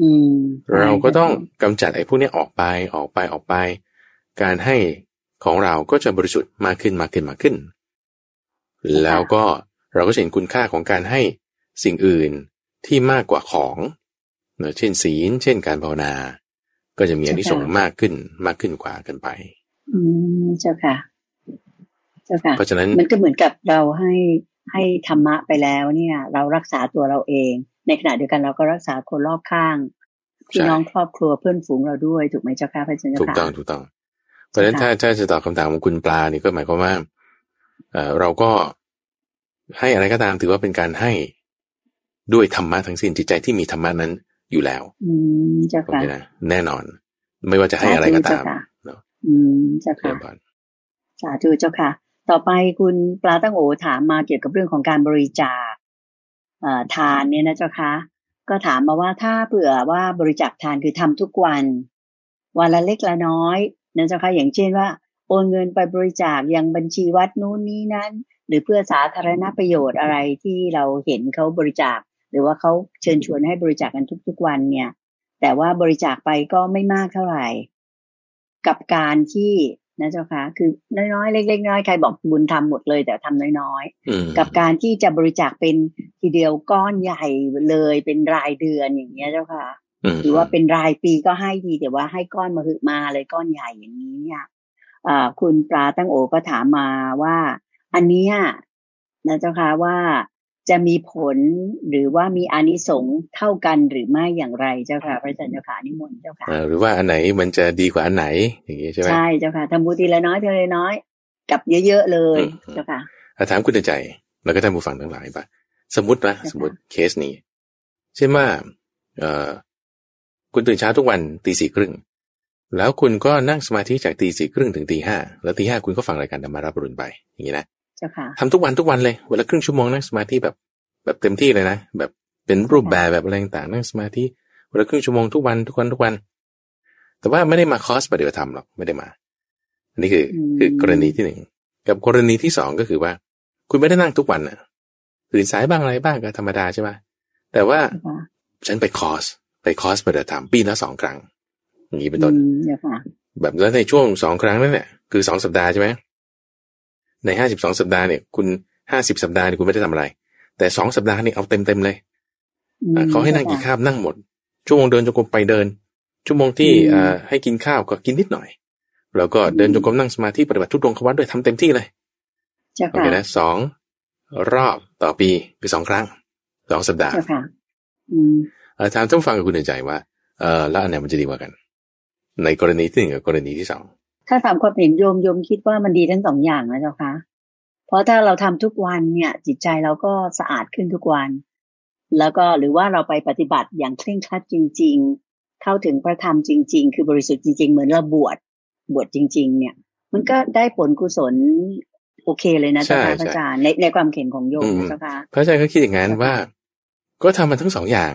A: อืม
B: เราก็ต้องกำจัดไอ้พวกเนี้ยออกไปออกไปออกไป การให้ของเราก็จะบริสุทธิ์มากขึ้นมากขึ้นมากขึ้น แล้วก็เราก็จะเห็นคุณค่าของการให้สิ่งอื่นที่มากกว่าของ เนอะเช่นศีล เช่นการภาวนา ก็จะมีอานิสงส์มากขึ้นมากขึ้นกว่ากันไป
A: อืมเจ้าค่ะ เจ้าค่ะ
B: เพราะฉะนั้น
A: มันก็เหมือนกับเราให้ให้ธรรมะไปแล้วเนี่ย เรารักษาตัวเราเอง ในขณะเดียวกันเราก็รักษาคนรอบข้างพี่
B: ใช่
A: น้องครอบครัวเพื่อนฝูงเราด้วยถูกไหมเจ้าค่ะพระอาจารย์เจ้า
B: ถูก
A: ค่ะ
B: ต้องถูกต้อง เพราะฉะนั้นถ้าถ้าจะตอบคำถามของคุณปลานี่ก็หมายความว่าเออเราก็ให้อะไรก็ตามถือว่าเป็นการให้ด้วยธรรมะทั้งสิ้นจิตใจที่มีธรรมะนั้น อยู่แล้ว
A: อืมเจ้า
B: โอ
A: ค่ะ
B: เคนะแน่นอน ไม่ว่าจะให้อะไรก็ตาม
A: สาธุเจ้าค่ะ
B: เนาะ
A: อืมเจ้า
B: เรี
A: ค่ะ
B: ยบร้อย
A: สาธุเจ้าค่ะ ต่อไปคุณปลาตั้งโอถามมาเกี่ยวกับเรื่องของการบริจาคเอ่อทานเนี่ยนะเจ้าค่ะก็ถามมาว่าถ้าเผื่อว่าบริจาคทานคือทำทุกวัน วันละเล็กละน้อยนะเจ้าค่ะอย่างเช่นว่า โอนเงินไปบริจาคยังบัญชีวัดนู้นนี้นั้น หรือเพื่อสาธารณประโยชน์อะไรที่เราเห็นเขาบริจาค หรือว่าเขาเชิญชวนให้บริจาคกันทุก ๆ วันเนี่ย แต่ว่าบริจาคไปก็ไม่มากเท่าไหร่ กับการที่นะเจ้าค่ะคือน้อยๆเล็กๆน้อยๆใครบอกบุญทำหมดเลย แต่ทำน้อยๆ
B: อืม
A: กับการที่จะบริจาคเป็นทีเดียวก้อนใหญ่เลยเป็นรายเดือนอย่างเงี้ยเจ้าค่ะ
B: ม
A: หรือว่าเป็นรายปีก็ให้ดีแต่ว่าให้ก้อนมาหึมาเลยก้อนใหญ่อย่างนี้เนี่ยอ่าคุณปลาตั้งโอก็ถามมาว่า อันเนี้ยนะเจ้าค่ะว่า จะมีผลหรือว่ามีอานิสงส์เท่ากันหรือไม่อย่างไรเจ้าค่ะพระอาจารย์เจ้าค่ะนิมนต์เจ้าค่ะ
B: เอ่อหรือว่าอันไหนมันจะดีกว่าอันไหนอย่างนี้ใช่ไหม
A: ใช่เจ้าค่ะทำบุญทีละน้อยทีละน้อย กับเยอะๆเลย
B: อืม
A: เจ้าค่ะ
B: อะถามคุณใจแล้วก็ท่านผู้ฟังทั้งหลายปะสมมตินะ
A: ใช่ค่ะ
B: สมมติเคสนี้เช่นว่าเอ่อคุณตื่นเช้าทุกวันตีสี่ครึ่งแล้วคุณก็นั่งสมาธิจากตีสี่ครึ่งถึงตีห้าแล้วตีห้าคุณก็ฟังรายการธรรมารับรุนไปอย่างนี้นะ
A: เจ้าค่ะ
B: ทำทุกวันทุกวันเลยเวลาครึ่งชั่วโมงนั่งสมาธิแบบ แบบเต็มที่เลยนะแบบเป็นรูปแบบแบบอะไรต่างๆนั่งสมาธิเวลาครึ่งชั่วโมงทุกวันทุกวันทุกวัน แต่ว่าไม่ได้มาคอร์สปฏิบัติธรรมหรอกไม่ได้มา อันนี้คือ
A: อืม
B: คือกรณีที่หนึ่งกับกรณีที่สองก็คือว่า คุณไม่ได้นั่งทุกวันน่ะตื่นสายบ้างอะไรบ้างก็ธรรมดาใช่ไหมแต่ว่า
A: เจ้าค่ะ
B: ฉันไปคอร์สไปคอร์สปฏิบัติธรรมปีละสองครั้งอย่างนี้เป็นต้น
A: อืมเจ้าค่ะ
B: แบบแล้วในช่วงสองครั้งนั้นเนี่ยคือสองสัปดาห์ใช่ไหม ในห้าสิบสองสัปดาห์เนี่ย คุณห้าสิบสัปดาห์เนี่ยคุณไม่ได้ทำอะไร แต่สองสัปดาห์นี่เอาเต็มเต็มๆเลย
A: อืม
B: อะเขาให้นั่งกี่คาบนั่งหมด ชั่วโมงเดินจงกรมไปเดิน ชั่วโมงที่
A: อืม
B: อ่าให้กินข้าวก็กินนิดหน่อย แล้วก็เดินจงกรมนั่งสมาธิปฏิบัติทุกดวงควัตด้วยทำเต็มที่เลย
A: เจ้า
B: โอ
A: ค่ะ
B: เคนะสองรอบต่อปีคือสองครั้งสองสัปดาห์
A: เจ้าค่ะอืม
B: เอ่อถามท่านผู้ฟังกับคุณเดินใจว่าเออแล้วอันไหนมันจะดีกว่ากัน ในกรณีที่หนึ่งกับกรณีที่สอง
A: ถ้าถามความเห็นโยมโยมคิดว่ามันดีทั้งสองอย่างนะเจ้าค่ะเพราะถ้าเราทำทุกวันเนี่ย จิตใจเราก็สะอาดขึ้นทุกวัน แล้วก็หรือว่าเราไปปฏิบัติอย่างเคร่งครัดจริง ๆ เข้าถึงพระธรรมจริง ๆ คือบริสุทธิ์จริง ๆ เหมือนเราบวชบวชจริง ๆ เนี่ย มันก็ได้ผลกุศลโอเคเลยนะเจ้าค่ะพระอาจารย์ในในความเห็นของโยมนะเจ้าค่ะ
B: พระอาจารย์ก็คิดอย่างนั้นว่า ก็ทำมันทั้งสองอย่าง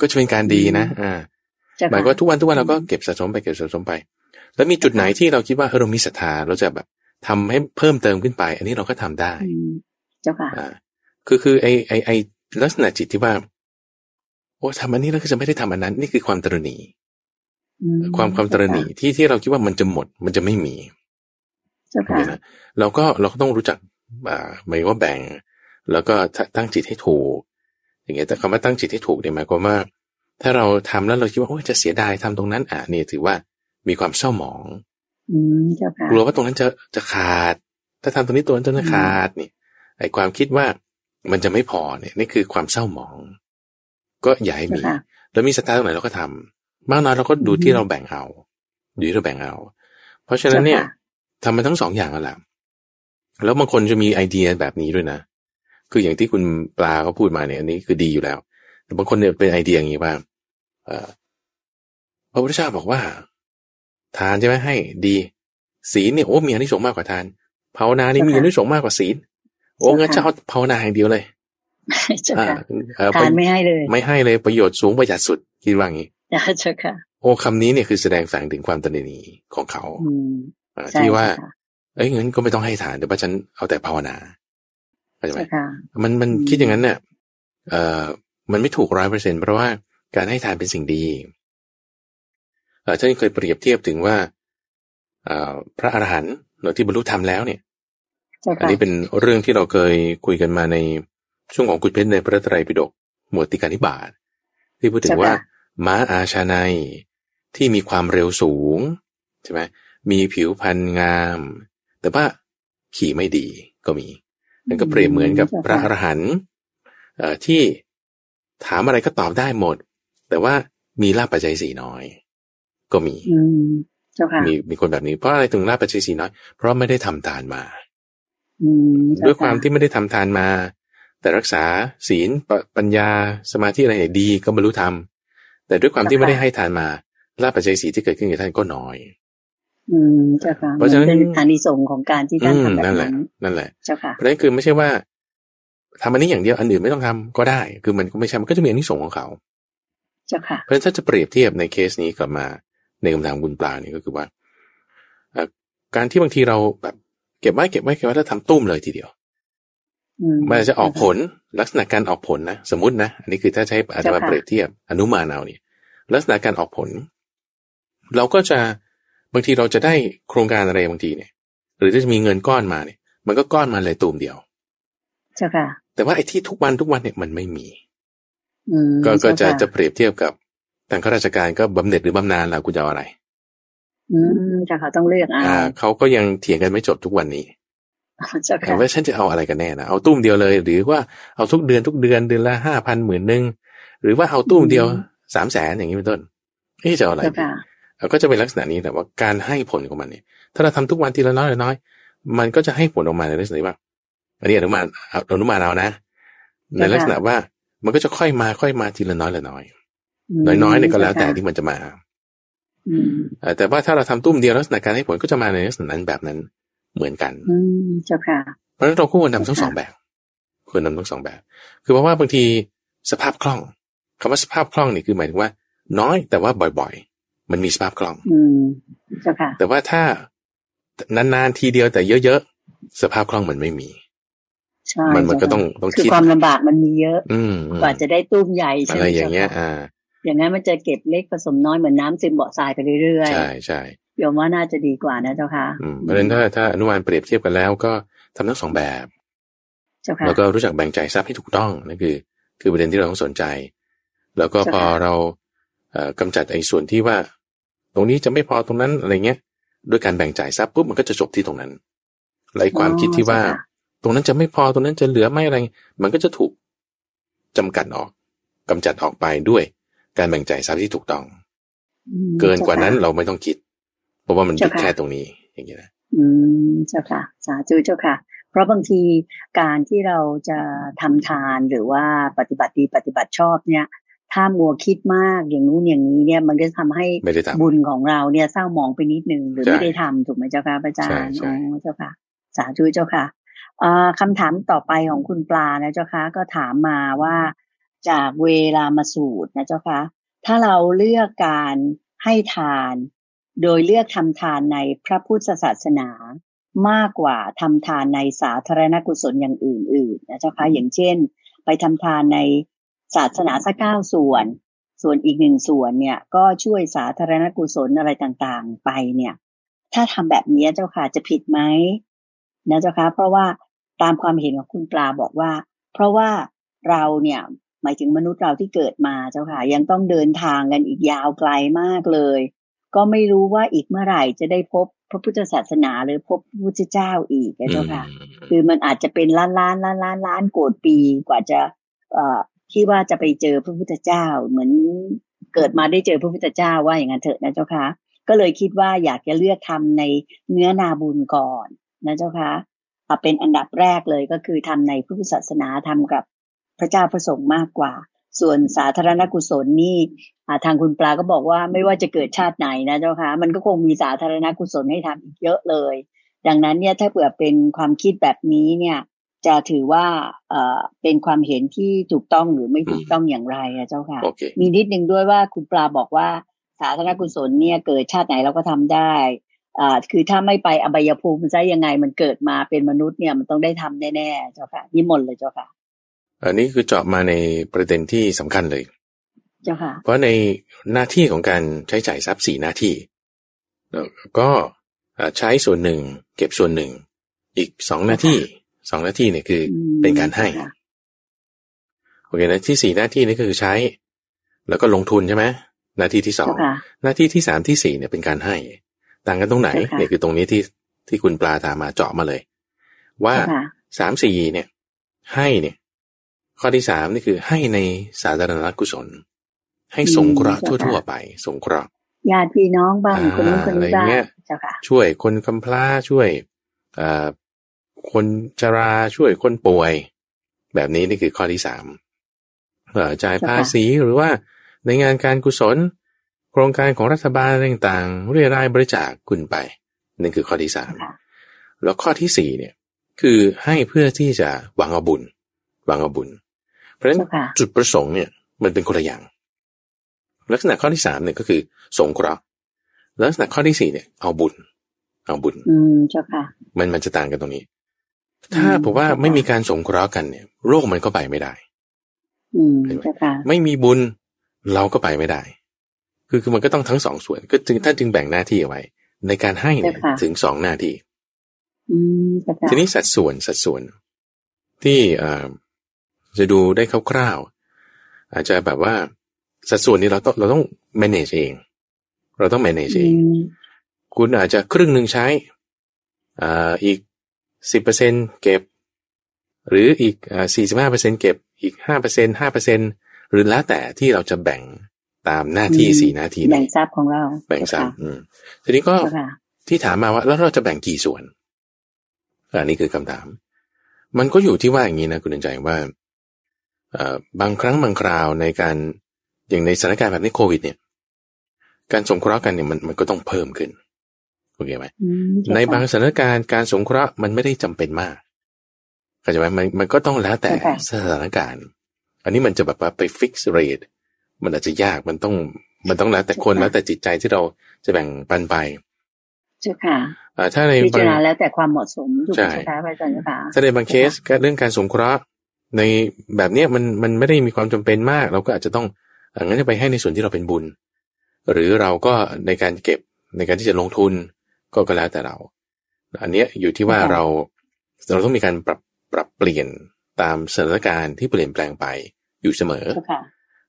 B: ก็จะเป็นการดีนะ อ่า
A: เจ้า
B: หมาย
A: ค่ะ
B: ก็ทุกวันทุกวันเราก็เก็บสะสมไปเก็บสะสมไป แล้วมีจุดไหนที่เราคิดว่าเออเรามีศรัทธาเราจะแบบทำให้เพิ่มเติมขึ้นไป อันนี้เราก็ทำได้
A: อืมเจ้าค่ะ
B: อ่าคือคือไอไอไอลักษณะจิตที่ว่า โอ้ทำอันนี้แล้วก็จะไม่ได้ทำอันนั้น นี่คือความตรณี
A: อื
B: ความความตรณีที่ที่เราคิดว่ามันจะหมด มันจะไม่มี
A: เจ้า
B: โอ
A: ค่ะ
B: เคนะเราก็เราก็ต้องรู้จักอ่าหมายว่าแบ่ง แล้วก็ตั้งจิตให้ถูก อย่างเงี้ยแต่คำว่าตั้งจิตให้ถูกเนี่ยหมายความว่า ถ้าเราทำแล้วเราคิดว่าโอ้ยจะเสียดายทำตรงนั้น อะนี่ถือว่า มีความเศร้าหมอง
A: อืมเจ้าค่ะ
B: กลัวว่าตรงนั้นจะจะขาด ถ้าทำตรงนี้ตัวนั้นจะขาดนี่ไอความคิดว่ามันจะไม่พอเนี่ยนี่คือความเศร้าหมอง ก็อย่าให้มี
A: เจ้าค่ะ
B: แล้วมีสตาร์ตรงไหนเราก็ทำมากน้อยเราก็ดู
A: อืม
B: ที่เราแบ่งเอาดูที่เราแบ่งเอา เพราะฉะนั้นเนี่ย
A: เจ้าค่ะ
B: ทำมันทั้งสองอย่างนั่นแหละแล้วบางคนจะมีไอเดียแบบนี้ด้วยนะ คืออย่างที่คุณปลาเขาพูดมาเนี่ยอันนี้คือดีอยู่แล้ว แต่บางคนเนี่ยเป็นไอเดียอย่างนี้ว่าเออพระพุทธเจ้าบอกว่า ทานใช่ไหมให้ ดีศีลเนี่ยโอ้มีอานิสงส์มากกว่าทานภาวนานี่มีอานิสงส์มากกว่าศีลโอ้งั้นจะเอาภาวนาอย่างเดียวเลย
A: เจ้า
B: อ่า
A: ค่ะ
B: เออ
A: ทานไม่ให้เลย
B: ไม่ให้เลยประโยชน์สูงประหยัดสุดคิดว่างี้
A: เจ้าค่ะ
B: โอ้คำนี้เนี่ยคือแสดงแฝงถึงความตระหนีของเขา
A: อืม
B: อ่า
A: ใช่
B: ที่ว่า
A: ค่ะ
B: เอ้ยงั้นก็ไม่ต้องให้ทานเดี๋ยวว่าฉันเอาแต่ภาวนาเข้าใจไหม
A: เจ้าค่ะ
B: มันมัน
A: อืม
B: คิดอย่างนั้นเนี่ยเอ่อมันไม่ถูกร้อยเปอร์เซ็นเพราะว่าการให้ทานเป็นสิ่งดีเอ่อ ท่านเคยเปรียบเทียบถึงว่าเอ่อพระอรหันต์เนอะที่บรรลุธรรมแล้วเนี่ย
A: เจ้า
B: อัน
A: ค่ะ
B: นี้เป็นเรื่องที่เราเคยคุยกันมาในช่วงของคุณเพชรในพระไตรปิฎกหมวดติการนิบาตที่พูดถึงว่าม้าอาชาในยที่มีความเร็วสูงใช่ไหมมีผิวพรรณงาม แต่ว่าขี่ไม่ดีก็มีนั่นก็เปรียบเหมือนกับพระอรหันต์เอ่อที่ถามอะไรก็ตอบได้หมด แต่ว่ามีลาภปัจจัยสี่น้อย ก็มี
A: อืมเจ้าค่ะ
B: มีมีคนแบบนี้เพราะอะไรถึงลาภปัจจัยสี่น้อย เพราะไม่ได้ทำทานมา
A: อืมเจ้
B: ด้วยความที่ไม่ได้ทำทานมา แต่รักษาศีลปปัญญาสมาธิอะไรเนี่ยดีก็บรรลุธรรมแต่ด้วยความที่ไม่ได้ให้ทานมาลาภปัจจัยสีที่เกิดขึ้นกับท่านก็น้อย
A: อืมเจ้าค่ะ
B: เพราะฉะนั้น
A: มันเป็นอานิสงส์ของการที่ท่าน
B: อืม
A: ทำแบบ
B: นั่นแห
A: นั้
B: ละ
A: น
B: นั่นแหละ
A: เจ้าค่ะ
B: เพราะฉะนั้นคือไม่ใช่ว่าทำอันนี้อย่างเดียวอันอื่นไม่ต้องทำก็ได้ คือมันก็ไม่ใช่มันก็จะมีอานิสงส์ของเขา
A: เจ้าค่ะ
B: เพราะฉะนั้นถ้าจะเปรียบเทียบในเคสนี้กลับมา ในคำถามคุณปลาเนี่ยก็คือว่าเอ่อการที่บางทีเราแบบเก็บไว้เก็บไว้เก็บไว้แล้วทำตุ้มเลยทีเดียว
A: อืม
B: มันจะออกผลลักษณะการออกผลนะสมมตินะอันนี้คือถ้าใช้อาจจะมา
A: เจ้าค่ะ
B: เปรียบเทียบอนุมานเอาเนี่ยลักษณะการออกผล เราก็จะบางทีเราจะได้โครงการอะไรบางทีเนี่ย หรือถ้าจะมีเงินก้อนมาเนี่ย มันก็ก้อนมาเลยตูมเดียว
A: เจ้าค่ะ
B: แต่ว่าไอ้ที่ทุกวันทุกวันเนี่ยมันไม่มี
A: อืม
B: ก็ก็จะ
A: เาค่
B: จะเปรียบเทียบกับ ทางข้าราชการก็บำเหน็จหรือบำนาญล่ะคุณจะเอาอะไร
A: อืมเจ้าค่ะต้องเลือกเอา
B: อ่าเขาก็ยังเถียงกันไม่จบทุกวันนี้
A: เจ้าค่ะ
B: ว่าฉันจะเอาอะไรกันแน่นะเอาตุ้มเดียวเลย หรือว่าเอาทุกเดือนทุกเดือนเดือนละห้าพันหมื่นหนึ่งหรือว่าเอาตุ้มเดียวสามแสนอย่างนี้เป็นต้นเอ๊ะจะเอาอะไร
A: เจ้า
B: ดี
A: ค่ะ
B: เราก็จะเป็นลักษณะนี้แต่ว่าการให้ผลของมันเนี่ย ถ้าเราทำทุกวันทีละน้อยละน้อย มันก็จะให้ผลออกมาในลักษณะที่ว่าอันนี้อนุมานเอาอนุมานเอานะ ในลักษณะว่ามันก็จะค่อยมาค่อยมาทีละน้อยละน้อย
A: ม
B: น้อยๆเนี่ยก็แล้วแต่
A: เจ้าค่ะ
B: ที่มันจะมา
A: อืม
B: เอ่อแต่ว่าถ้าเราทำตุ้มเดียวลักษณะการให้ผลก็จะมาในลักษณะนั้นแบบนั้นเหมือนกัน
A: อืมเจ้าค่ะ
B: เพราะฉะนั้นเราควรทำทั้งสองแบบควรทำทั้งสองแบบ คือเพราะว่าบางทีสภาพคล่องคำว่าสภาพคล่องนี่คือหมายถึงว่า น้อยแต่ว่าบ่อย ๆ มันมีสภาพคล่อง
A: อืมเจ้าค่ะ
B: แต่ว่าถ้านานๆทีเดียวแต่เยอะๆสภาพคล่องมันไม่มี
A: ใช่
B: มันมันก็
A: เจ้าค่ะ
B: ต้องต้อง
A: คือ
B: คิด
A: ความลำบากมันมีเยอะ
B: อืมอืม
A: กว่าจะได้ตุ้มใหญ่ใช่
B: อะ
A: ไหม
B: ไรอย่างเงี้ย
A: จ้ค่ะ
B: อ่า
A: อย่างนั้นมันจะเก็บเล็กผสมน้อยเหมือนน้ำซึมเบาะทรายไปเรื่อย
B: ใช่ใช่
A: ๆโยมว่าน่าจะดีกว่านะเจ้าค่ะ
B: อืมเพราะฉะนั้นถ้าถ้าอนุมานเปรียบเทียบกันแล้วก็ทำทั้งสองแบบ
A: เจ้าค่ะ
B: แล้วก็รู้จักแบ่งจ่ายทรัพย์ให้ถูกต้องนั่นคือ คือประเด็นที่เราต้องสนใจ แล้วก็
A: ใช่
B: พอ
A: ค่ะ
B: เราเอ่อกำจัดไอ้ส่วนที่ว่า ตรงนี้จะไม่พอตรงนั้นอะไรเงี้ย ด้วยการแบ่งจ่ายทรัพย์ปุ๊บมันก็จะจบที่ตรงนั้นและไอ้ความคิดที่ว่า ตรงนั้นจะไม่พอตรงนั้นจะเหลือไม่อะไร มันก็จะถูกจำกัดออกกำจัดออกไปด้วย การแบ่งจ่ายทรัพย์ที่ถูกต้อง เกินกว่านั้นเราไม่ต้องคิด เพราะว่ามันหยุดแค่ตรงนี้ อย่างนี้นะ
A: อืมเจ้าค่ะ สาธุเจ้าค่ะ เพราะบางทีการที่เราจะทำทานหรือว่าปฏิบัติดีปฏิบัติชอบเนี่ย ถ้ามัวคิดมากอย่างนู้นอย่างนี้เนี่ย มันก็ทำให้บุญของเราเนี่ยเศร้ามองไปนิดนึงหรือไม่ได้ทำถูกไหมเจ้าค่ะอาจารย์อ๋อเจ้าค่ะ สาธุเจ้าค่ะคำถามต่อไปของคุณปลานะเจ้าคะก็ถามมาว่า จากเวลามาสูตรนะเจ้าคะถ้าเราเลือกการให้ทาน โดยเลือกทำทานในพระพุทธศาสนามากกว่าทำทานในสาธารณกุศลอย่างอื่นๆนะเจ้าคะอย่างเช่น ไปทำทานในศาสนาสักเก้าส่วน ส่วนอีกหนึ่งส่วนเนี่ยก็ช่วยสาธารณกุศลอะไรต่างๆ ไปเนี่ย ถ้าทำแบบนี้เจ้าค่ะจะผิดไหมนะเจ้าคะเพราะว่าตามความเห็นของคุณปลาบอกว่า เพราะว่าเราเนี่ย หมายถึงมนุษย์เราที่เกิดมาเจ้าค่ะ ยังต้องเดินทางกันอีกยาวไกลมากเลย ก็ไม่รู้ว่าอีกเมื่อไหร่จะได้พบพระพุทธศาสนาหรือพบพระพุทธเจ้าอีกเจ้าค่ะ คือมันอาจจะเป็นล้านล้านล้านล้านล้านโกดปีกว่าจะเอ่อที่ว่าจะไปเจอพระพุทธเจ้า เหมือนเกิดมาได้เจอพระพุทธเจ้าว่าอย่างนั้นเถอะนะเจ้าค่ะ ก็เลยคิดว่าอยากจะเลือกทำในเนื้อนาบุญก่อนนะเจ้าค่ะเป็นอันดับแรกเลยก็คือทำในพุทธศาสนาทำกับ พระเจ้าพระสงฆ์มากกว่า ส่วนสาธารณกุศลนี่ทางคุณปลาก็บอกว่าไม่ว่าจะเกิดชาติไหนนะเจ้าคะมันก็คงมีสาธารณกุศลให้ทำอีกเยอะเลย ดังนั้นเนี่ยถ้าเผื่อเป็นความคิดแบบนี้เนี่ยจะถือว่าเอ่อเป็นความเห็นที่ถูกต้องหรือไม่ถูกต้องอย่างไรอะเจ้าค่ะ
B: okay.
A: มีนิดนึงด้วยว่าคุณปลาบอกว่าสาธารณกุศลเนี่ยเกิดชาติไหนเราก็ทำได้อ่าคือถ้าไม่ไปอบายภูมิจะยังไงมันเกิดมาเป็นมนุษย์เนี่ยมันต้องได้ทำแน่ๆเจ้าค่ะนิมนต์เลยเจ้าค่ะ
B: อันนี้คือเจาะมาในประเด็นที่สำคัญเลย
A: เจ้าค่ะ
B: เพราะในหน้าที่ของการใช้จ่ายทรัพย์สี่หน้าที่ ก็ใช้ส่วนหนึ่ง เก็บส่วนหนึ่ง อีกสองหน้าที่สองหน้าที่เนี่ยคือเป็นการให้โอเคนะที่สี่หน้าที่นี่คือใช้ แล้วก็ลงทุนใช่ไหมหน้าที่ที่สองหน้าที่ที่สามที่สี่เนี่ยเป็นการให้ ต่างกันตรงไหนเนี่ยคือตรงนี้ที่ที่คุณปลาถามมาเจาะมาเลย ว่าสามสี่เนี่ย ให้เนี่ย ข้อที่สามนี่คือให้ในสาธารณกุศล ให้สงเคราะห์ทั่วๆไป สงเคราะห์
A: ญาติพี่น้องบ้างคนนู้นคนนี้บ้าง
B: ช่วยคนกำพร้าช่วยคนชราช่วยคนป่วย แบบนี้นี่คือข้อที่สามจ่ายภาษีหรือว่าในงานการกุศล โครงการของรัฐบาลต่างๆ เรียรายบริจาคคุณไปนั่นคือข้อที่สามแล้วข้อที่สี่เนี่ย คือให้เพื่อที่จะหวังเอาบุญหวังเอาบุญ เพราะฉะนั้นจุดประสงค์เนี่ยมันเป็นคนละอย่าง ลักษณะข้อที่สามเนี่ยก็คือสงเคราะห์ลักษณะข้อที่สี่เนี่ยเอาบุญ เอาบุญ
A: อืมเจ้าค่ะ
B: มันมันจะต่างกันตรงนี้ ถ้าผมว่าไม่มีการสงเคราะห์กันเนี่ย โรคมันก็ไปไม่ได้
A: อืมเจ้าค่ะ
B: ไม่มีบุญเราก็ไปไม่ได้ คือคือมันก็ต้องทั้งสองส่วน ก็จึงท่านจึงแบ่งหน้าที่เอาไว้ ในการให้เนี่ยถึงสองหน้าที่ทีนี้สัดส่วนสัดส่วน ที่ จะดูได้คร่าวๆอาจจะแบบว่าสัดส่วนนี้เราต้องเราต้อง manage เอง เราต้อง manage เอง คุณอาจจะครึ่งหนึ่งใช้อ่าอีกสิบเปอร์เซ็นเก็บ หรืออีกสี่สิบห้าเปอร์เซ็นเก็บอีกห้าเปอร์เซ็นห้าเปอร์เซ็นหรือแล้วแต่ที่เราจะแบ่งตามหน้าที่สี่หน้าที่
A: แบ่งทรัพย์ของเรา
B: แบ่งทรัพย์ทีนี้ก็ที่ถามมาว่าแล้วเราจะแบ่งกี่ส่วนอันนี้คือคำถาม มันก็อยู่ที่ว่าอย่างนี้นะคุณใจว่า บางครั้งบางคราวในการอย่างในสถานการณ์แบบนี้โควิด เนี่ย การสงเคราะห์กันเนี่ยมันมันก็ต้องเพิ่มขึ้นโอเคไหมในบางสถานการณ์การสงเคราะห์มันไม่ได้จำเป็นมากเข้าใจไหมมันมันก็ต้องแล้วแต่สถานการณ์ อันนี้มันจะแบบว่าไปฟิกซ์เรทมันอาจจะยากมันต้องมันต้องแล้วแต่คนแล้วแต่จิตใจที่เราจะแบ่งปันไป
A: ใช่ค่ะ
B: ถ้าใน
A: พิจารณาแล้วแต่ความเหมาะสมถูกไหมคะอาจารย์คะ
B: ถ้าในบางเคสเรื่องการสงเคราะห์ ในแบบเนี้ยมันมันไม่ได้มีความจำเป็นมาก เราก็อาจจะต้องงั้นจะไปให้ในส่วนที่เราเป็นบุญ หรือเราก็ในการเก็บในการที่จะลงทุนก็ก็แล้วแต่เรา อันเนี้ยอยู่ที่ว่าเราเราต้องมีการปรับปรับเปลี่ยนตามสถานการณ์ที่เปลี่ยนแปลงไปอยู่เสมอ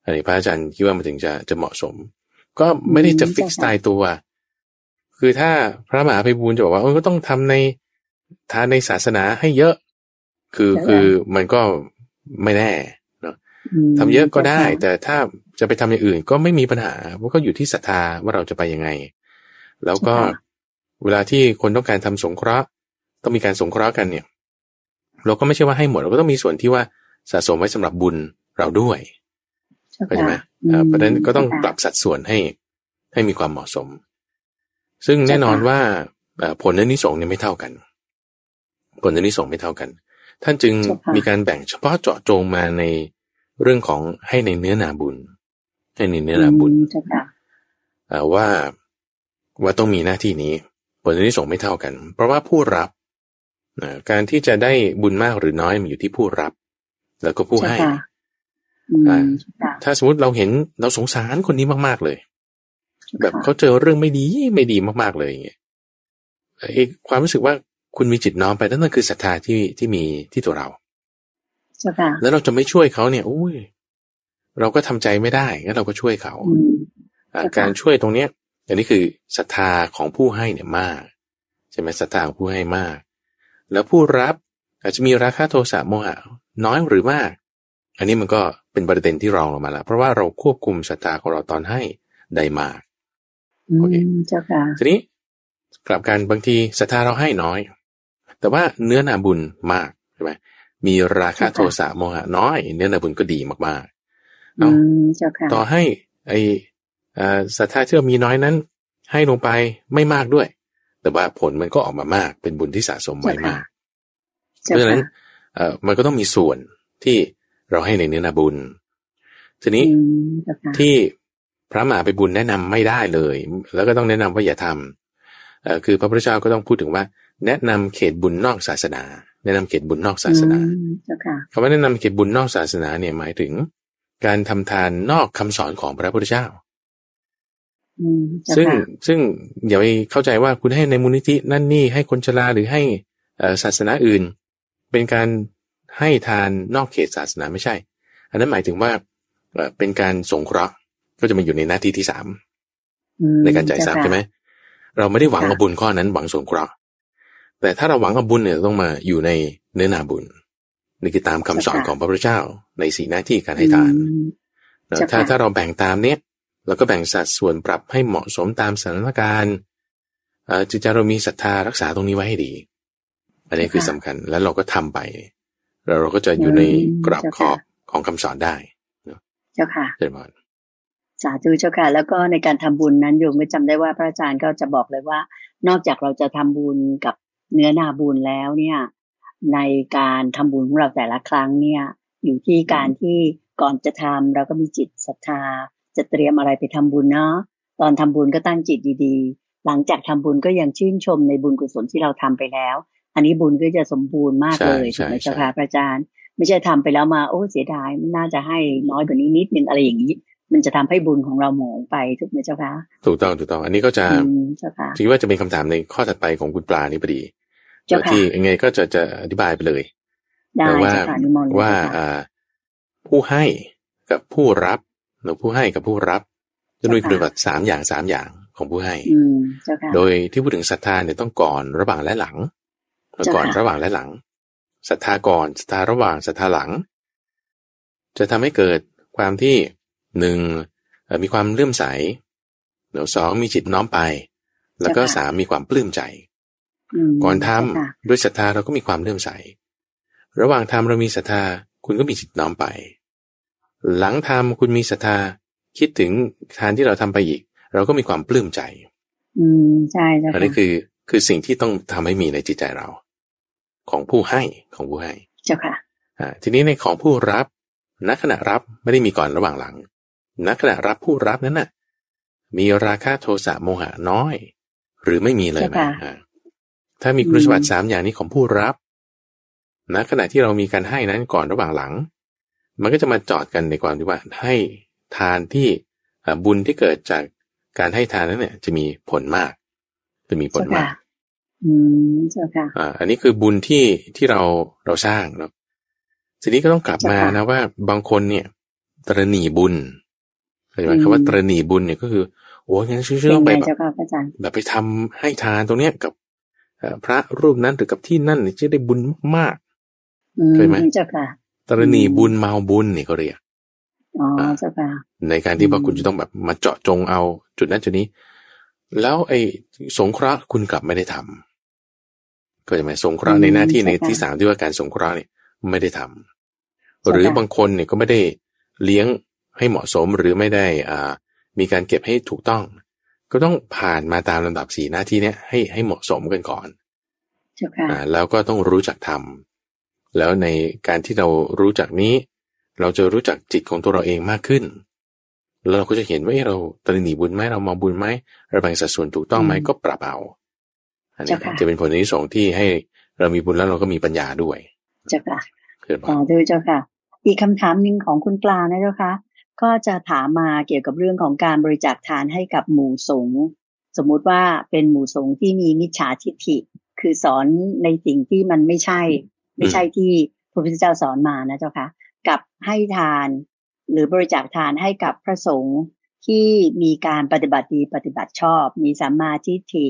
B: อันนี้พระอาจารย์คิดว่ามันถึงจะจะเหมาะสม ก็ไม่ได้จะฟิกสไตล์ตัว คือถ้าพระมหาภัยบูลจะบอกว่าก็ต้องทำในทานในศาสนาให้เยอะ คือคือมันก็ ไม่แน่เนาะทำเยอะก็ได้ แต่ถ้าจะไปทำอย่างอื่น ก็ไม่มีปัญหาเพราะก็อยู่ที่ศรัทธาว่าเราจะไปยังไง แล้วก็เวลาที่คนต้องการทำสงเคราะห์ต้องมีการสงเคราะห์กันเนี่ย เราก็ไม่ใช่ว่าให้หมดเราก็ต้องมีส่วนที่ว่าสะสมไว้สำหรับบุญเราด้วยเข้าใจไหมเพราะฉะนั้นก็ต้องปรับสัดส่วนให้ให้มีความเหมาะสม ซึ่งแน่นอนว่าผลในนิสงเนี่ยไม่เท่ากัน ผลในนิสงไม่เท่ากัน ท่านจึงมีการแบ่งเฉพาะเจาะจงมาในเรื่องของให้ในเนื้อนาบุญ ให้ในเนื้อนาบุญว่าว่าต้องมีหน้าที่นี้ผลในนิสงไม่เท่ากัน เพราะว่าผู้รับการที่จะได้บุญมากหรือน้อยมันอยู่ที่ผู้รับ แล้วก็ผู้ให้ถ้าสมมติเราเห็นเราสงสารคนนี้มากๆเลย แบบเขาเจอเรื่องไม่ดีไม่ดีมากๆเลยอย่างเงี้ยความรู้สึกว่า คุณมีจิตน้อมไปนั่นคือศรัทธาที่ที่มีที่ตัวเราแล้วเราจะไม่ช่วยเขาเนี่ยอุ้ยเราก็ทำใจไม่ได้งั้นเราก็ช่วยเขาการช่วยตรงเนี้ยอันนี้คือศรัทธาของผู้ให้เนี่ยมากใช่ไหมศรัทธาของผู้ให้มาก แล้วผู้รับอาจจะมีราคาโทสะโมหะน้อยหรือมาก อันนี้มันก็เป็นประเด็นที่รองลงมาแล้ว เพราะว่าเราควบคุมศรัทธาของเราตอนให้ได้มาก
A: โอเคเจ้าค่ะ
B: ทีนี้กลับกันบางทีศรัทธาเราให้น้อย แต่ว่าเนื้อนาบุญมากใช่ไหมมีราคาโทสะโมหะน้อย เนื้อนาบุญก็ดีมากๆเนาะต่อให้ไอศรัทธาที่เรามีน้อยนั้น ให้ลงไปไม่มากด้วย แต่ว่าผลมันก็ออกมามากเป็นบุญที่สะสมไว้มาก เพราะฉะนั้นเอ่อมันก็ต้องมีส่วนที่เราให้ในเนื้อนาบุญ ทีนี้ที่พระมหาไปบุญแนะนำไม่ได้เลย แล้วก็ต้องแนะนำว่าอย่าทำเอ่อคือพระพุทธเจ้าก็ต้องพูดถึงว่า แนะนำเขตบุญนอกศาสนา แนะนำเขตบุญนอกศาสนาคำว่าแนะนำเขตบุญนอกศาสนาเนี่ยหมายถึง การทำทานนอกคำสอนของพระพุทธเจ้าซึ่งซึ่งอย่าไปเข้าใจว่าคุณให้ในมูลนิธินั่นนี่ให้คนชราหรือให้ศาสนาอื่น เป็นการให้ทานนอกเขตศาสนาไม่ใช่ อันนั้นหมายถึงว่าเป็นการสงเคราะห์ก็จะมาอยู่ในหน้าที่ที่สามในการจ่ายทรัพย์ใช่ไหมเราไม่ได้หวังเอาบุญข้อนั้นหวังสงเคราะห์ แต่ถ้าเราหวังเอาบุญเนี่ยต้องมาอยู่ในเนื้อนาบุญนี่คือตามคำสอนของพระพุทธเจ้า ในสีหน้าที่การให้ทานถ้าถ้าเราแบ่งตามเนี้ยเราก็แบ่งสัดส่วนปรับให้เหมาะสมตามสถานการณ์จิตใจเรามีศรัทธารักษาตรงนี้ไว้ให้ดี อันนี้คือสำคัญแล้วเราก็ทำไปเราเราก็จะอยู่ในกรอบขอบของคำสอนได้
A: เจ้าค่ะ
B: เจ้าค่ะ
A: สาธุเจ้าค่ะ แล้วก็ในการทำบุญนั้นโยมก็จำได้ว่าพระอาจารย์ก็จะบอกเลยว่า นอกจากเราจะทำบุญกับ เนื้อนาบุญแล้วเนี่ย ในการทำบุญของเราแต่ละครั้งเนี่ย อยู่ที่การที่ก่อนจะทำเราก็มีจิตศรัทธา จะเตรียมอะไรไปทำบุญเนาะตอนทำบุญก็ตั้งจิตดีๆ หลังจากทำบุญก็ยังชื่นชมในบุญกุศลที่เราทำไปแล้ว อันนี้บุญก็จะสมบูรณ์มากเลยถูกไหมเจ้าค่ะพระอาจารย์ ไม่ใช่ทำไปแล้วมาโอ้เสียดายน่าจะให้น้อยกว่านี้นิดนึงอะไรอย่างนี้มันจะทำให้บุญของเราหมองไปถูกไหมเจ้าค่ะ
B: ถูกต้องถูกต้อง อันนี้ก็จะคิดว่าจะเป็นคำถามในข้อถัดไปของคุณปลานี่พอดี ที่ยังไงก็จะจะอธิบายไปเลยว่าว่าผู้ให้กับผู้รับหรือผู้ให้กับผู้รับจะมีคุณสมบัติสามอย่างสามอย่างของผู้ให้โดยที่พูดถึงศรัทธาเนี่ยต้องก่อนระหว่างและหลังก่อนระหว่างและหลังศรัทธาก่อนศรัทธาระหว่างศรัทธาหลัง จะทำให้เกิดความที่หนึ่งมีความเลื่อมใสเดี๋ยวสองมีจิตน้อมไป แล้วก็สามมีความปลื้มใจ ก่อนทำด้วยศรัทธาเราก็มีความเลื่อมใส ระหว่างทำเรามีศรัทธาคุณก็มีจิตน้อมไป หลังทำคุณมีศรัทธาคิดถึงทานที่เราทำไปอีก เราก็มีความปลื้มใจ
A: อืมใช่
B: อันนี้คือคือสิ่งที่ต้องทำให้มีในจิตใจเรา ของผู้ให้ของผู้ให้
A: เจ้าค่ะ
B: อ่าทีนี้ในของผู้รับณขณะรับไม่ได้มีก่อนระหว่างหลังณขณะรับผู้รับนั้นน่ะ มีราคาโทสะโมหะน้อย หรือไม่มีเลยไหม ถ้ามีคุณสมบัติสามอย่างนี้ของผู้รับณขณะที่เรามีการให้นั้นก่อนระหว่างหลัง มันก็จะมาจอดกันในความที่ว่าให้ทานที่บุญที่เกิดจากการให้ทานนั้นเนี่ย จะมีผลมาก จะมีผลมาก
A: อืมเจ้าค่ะ
B: อ่า อันนี้คือบุญที่ที่เราเราสร้างเนาะทีนี้ก็ต้องกลับมานะว่าบางคนเนี่ย ตรณีบุญเข้าใจไหมคำว่าตรณีบุญเนี่ยก็คือโอ้ยงั้นชื่อๆไปแบบแบบไปทำให้ทานตรงเนี้ยกับ พระรูปนั้นหรือกับที่นั่นจะได้บุญมากเคยไหม
A: เจ้าค่ะ
B: ตรณีบุญเมาบุญนี่ก็เรียก
A: อ๋อเจ้าค่ะ
B: ในการที่ว่า
A: อืม
B: คุณจะต้องแบบมาเจาะจงเอา จุดนั้นจุดนี้ แล้วไอ้สงเคราะห์คุณกลับไม่ได้ทำก็จะหมายสงเคราะห์ในหน้าที่ในที่สามที่ว่าการสงเคราะห์เนี่ยไม่ได้ทำหรือบางคนเนี่ยก็ไม่ได้เลี้ยงให้เหมาะสมหรือไม่ได้อ่ามีการเก็บให้ถูกต้อง ก็ต้องผ่านมาตามลำดับสี่หน้าที่เนี้ยให้ให้เหมาะสมกันก่อน
A: เจ้าค่ะ
B: อ่าแล้วก็ต้องรู้จักทำแล้วในการที่เรารู้จักนี้ เราจะรู้จักจิตของตัวเราเองมากขึ้น แล้วเราก็จะเห็นว่าเอ๊ะเราตระหนี่บุญไหมเรามาบุญไหมเราแบ่งสัดส่วนถูกต้องไหม
A: อืม
B: ก็ปรับเอาอันนี้
A: เจ้าค่ะ
B: จะเป็นผลที่สองที่ให้เรามีบุญแล้วเราก็มีปัญญาด้วย
A: เจ้าค่ะ
B: เกิดมา
A: สาธุเจ้าค่ะ อีกคำถามหนึ่งของคุณปลานะเจ้าค่ะ ก็จะถามมาเกี่ยวกับเรื่องของการบริจาคทานให้กับหมู่สงฆ์สมมุติว่าเป็นหมู่สงฆ์ที่มีมิจฉาทิฏฐิ คือสอนในสิ่งที่มันไม่ใช่ ไม่ใช่ที่พระพุทธเจ้าสอนมานะเจ้าคะกับให้ทาน หรือบริจาคทานให้กับพระสงฆ์ที่มีการปฏิบัติดีปฏิบัติชอบ มีสัมมาทิฏฐิ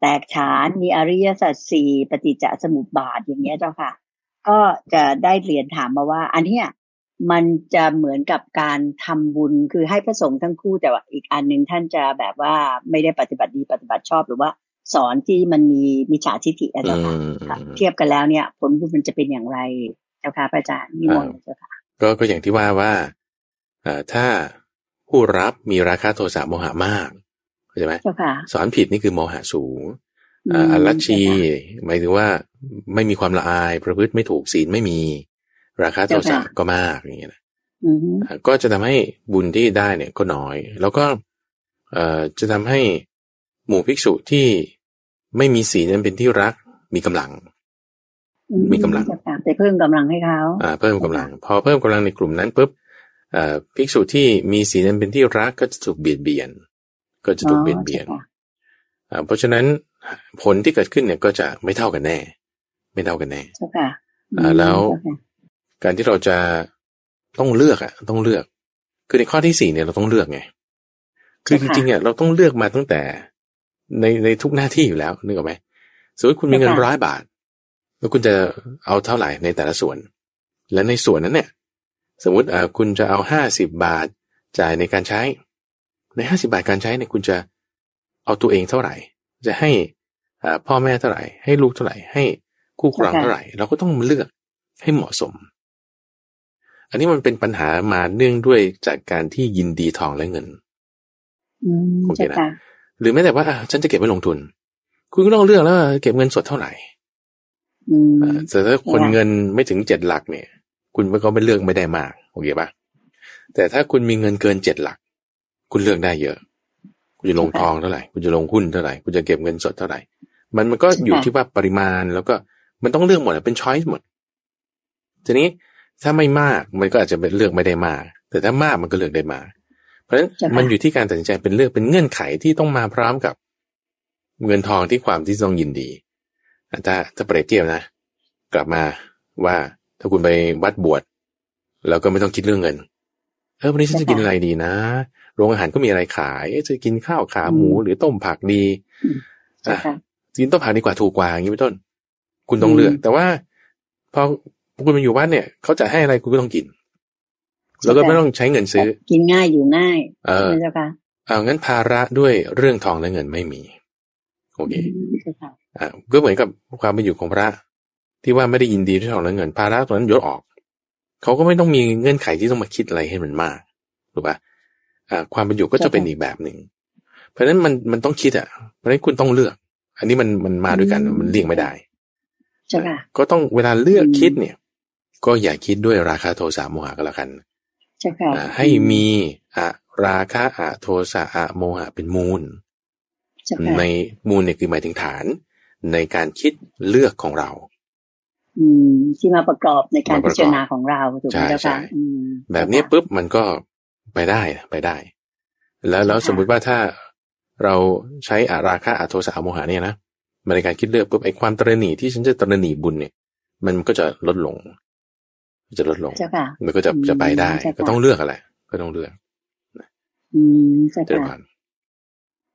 A: แตกฉานมีอริยสัจสี่ปฏิจจสมุปบาทอย่างเงี้ยเจ้าค่ะ ก็จะได้เรียนถามมาว่า อันเนี้ย มันจะเหมือนกับการทำบุญคือให้พระสงฆ์ทั้งคู่แต่ว่าอีกอันหนึ่งท่านจะแบบว่าไม่ได้ปฏิบัติดีปฏิบัติชอบหรือว่าสอนที่มันมีมิจฉาทิฏฐิอะ
B: อื
A: เจ้าค่ะ
B: ม
A: ค่ะเทียบกันแล้วเนี่ย ผลบุญมันจะเป็นอย่างไรเจ้าค่ะพระอาจารย์นิมนต์เจ้าค่ะ
B: ก็ก็อย่างที่ว่าว่าเอ่อถ้าผู้รับมีราคะโทสะโมหะมากเข้าใจไหม
A: เจ้าค่ะ
B: สอนผิดนี่คือโมหะสูง
A: อื
B: อ่ามอัลลัชชี
A: เจ้าค่ะ
B: หมายถึงว่าไม่มีความละอายประพฤติไม่ถูกศีลไม่มี ราคาโทสะ
A: เจ้าค่ะ
B: ก็มากอย่างเงี้ยนะ
A: อือฮึ
B: อ่าก็จะทำให้บุญที่ได้เนี่ยก็น้อย แล้วก็เอ่อจะทำให้หมู่ภิกษุที่ไม่มีศีลนั้นเป็นที่รักมีกำลัง
A: อื
B: มีกำลัง
A: เจ้าค่ะไปเพิ่มกำลังให้เขา
B: อ่าเพิ่มกำลัง พอเพิ่มกำลังในกลุ่มนั้นปุ๊บเอ่อภิกษุที่มีศีลนั้นเป็นที่รักก็จะถูกเบียดเบียน ก็จะถูกเบียดเบียน
A: อ๋อจ้าค่ะ
B: อ่าเพราะฉะนั้นผลที่เกิดขึ้นเนี่ยก็จะไม่เท่ากันแน่ ไม่เท่ากันแน่
A: เจ้าค่ะ
B: อ่าแล้ว
A: เจ้าค่ะ
B: การที่เราจะต้องเลือกอะต้องเลือก คือในข้อที่สี่เนี่ยเราต้องเลือกไง คือจริงๆอะเราต้องเลือกมาตั้งแต่ในในทุกหน้าที่อยู่แล้วนึกออกไหมสมมติคุณมีเงินร้อยบาท แล้วคุณจะเอาเท่าไหร่ในแต่ละส่วน และในส่วนนั้นเนี่ย สมมติอ่าคุณจะเอาห้าสิบบาทจ่ายในการใช้ ในห้าสิบาทการใช้เนี่ยคุณจะเอาตัวเองเท่าไหร่ จะให้อ่าพ่อแม่เท่าไหร่ ให้ลูกเท่าไหร่ ให้คู่ครองเท่าไหร่ เราก็ต้องมาเลือกให้เหมาะสม อันนี้มันเป็นปัญหามาเนื่องด้วยจากการที่ยินดีทองและเงิน
A: อืม
B: โอเค
A: เจ้า
B: นะ
A: ค่ะ
B: หรือแม้แต่ว่าอะฉันจะเก็บไว้ลงทุน คุณก็ต้องเลือกแล้วว่าเก็บเงินสดเท่าไหร่
A: อืม
B: อ่าแต่ถ้าคน
A: ค่ะ
B: เงินไม่ถึงเจ็ดหลักเนี่ย คุณก็ไม่เลือกไม่ได้มากโอเคปะแต่ถ้าคุณมีเงินเกินเจ็ดหลัก คุณเลือกได้เยอะ คุณจะลงทองเท่าไหร่ คุณจะลงหุ้นเท่าไหร่ คุณจะเก็บเงินสดเท่าไหร่ มันมันก็อยู่ที่ว่าปริมาณแล้วก็มันต้องเลือกหมดอะเป็นช้อยส์หมด ทีนี้ ถ้าไม่มากมันก็อาจจะเป็นเลือกไม่ได้มาก แต่ถ้ามากมันก็เลือกได้มาก เพราะฉะนั้น
A: ใช่ค่ะ
B: มันอยู่ที่การตัดสินใจเป็นเลือกเป็นเงื่อนไขที่ต้องมาพร้อมกับ เงินทองที่ความที่ต้องยินดีอะถ้าถ้าเปรียบเทียบนะ กลับมาว่าถ้าคุณไปวัดบวชแล้วก็ไม่ต้องคิดเรื่องเงิน เออวันนี้ฉันจะกินอะไรดีนะ โรงอาหารก็มีอะไรขายเอ๊ะจะกินข้าวขาหมู
A: อืม
B: หรือต้มผักดี
A: เจ้าค่ะ
B: กินต้มผักดีกว่าถูกกว่าอย่างนี้เป็นต้น คุณต้องเลือก
A: อืม
B: แต่ว่าพอ คุณมาอยู่บ้านเนี่ยเขาจะให้อะไรคุณก็ต้องกิน แล้วก็ไม่ต้องใช้เงินซื้อ
A: กินง่ายอยู่ง่าย
B: เออ
A: ใช่ไหมเจ้าค่ะ
B: เอางั้นภาระด้วยเรื่องทองและเงินไม่มีโอเค
A: อืมเจ้าค่ะ
B: อ่าก็เหมือนกับความเป็นอยู่ของพระ ที่ว่าไม่ได้ยินดีด้วยทองและเงินภาระตรงนั้นยกออกเขาก็ไม่ต้องมีเงื่อนไขที่ต้องมาคิดอะไรให้มันมากถูกปะอ่า ความเป็นอยู่ก็จะเป็นอีกแบบหนึ่งเพราะฉะนั้นมันมันต้องคิดอะ เพราะฉะนั้นคุณต้องเลือก อันนี้มันมันมาด้วยกัน
A: อืม
B: มันเลี่ยงไม่ได้
A: เจ้าค่ะ
B: ก็ต้องเวลาเลือก
A: อืม
B: คิดเนี่ย ก็อย่าคิดด้วยราคาโทสะโมหะก็แล้วกัน
A: เจ้าค่ะ
B: อ่าให้มีอะราคะอะโทสะอะโมหะเป็นมูล
A: เจ้าค่ะ
B: ในมูลเนี่ยคือหมายถึงฐาน ในการคิดเลือกของเรา
A: อืม ที่มาประกอบในการ
B: มาป
A: พิ
B: ระกอบ
A: จารณาของเราถูกไหม
B: ใช่
A: เจ้าค่ะ
B: ใช่
A: อืม
B: แบบเนี้ยปุ๊บมันก็ไปได้ไปได้ แล้วแล้ว
A: ค่ะ
B: สมมุติว่าถ้าเราใช้อาราคะอะโทสะอะโมหะเนี่ยนะมาในการคิดเลือกปุ๊บไอ้ความตระหนี่ที่ฉันจะตระหนี่บุญเนี่ย มันก็จะลดลง จะลดลง
A: เจ้าค่ะ
B: มันก็จะ
A: อืม
B: จะไปได้
A: เจ้าค่ะ
B: ก็ต้องเลือกอะไร ก็ต้องเลือก
A: อืมเจ้า
B: เดี๋ยว
A: ค่ะ
B: ก่อน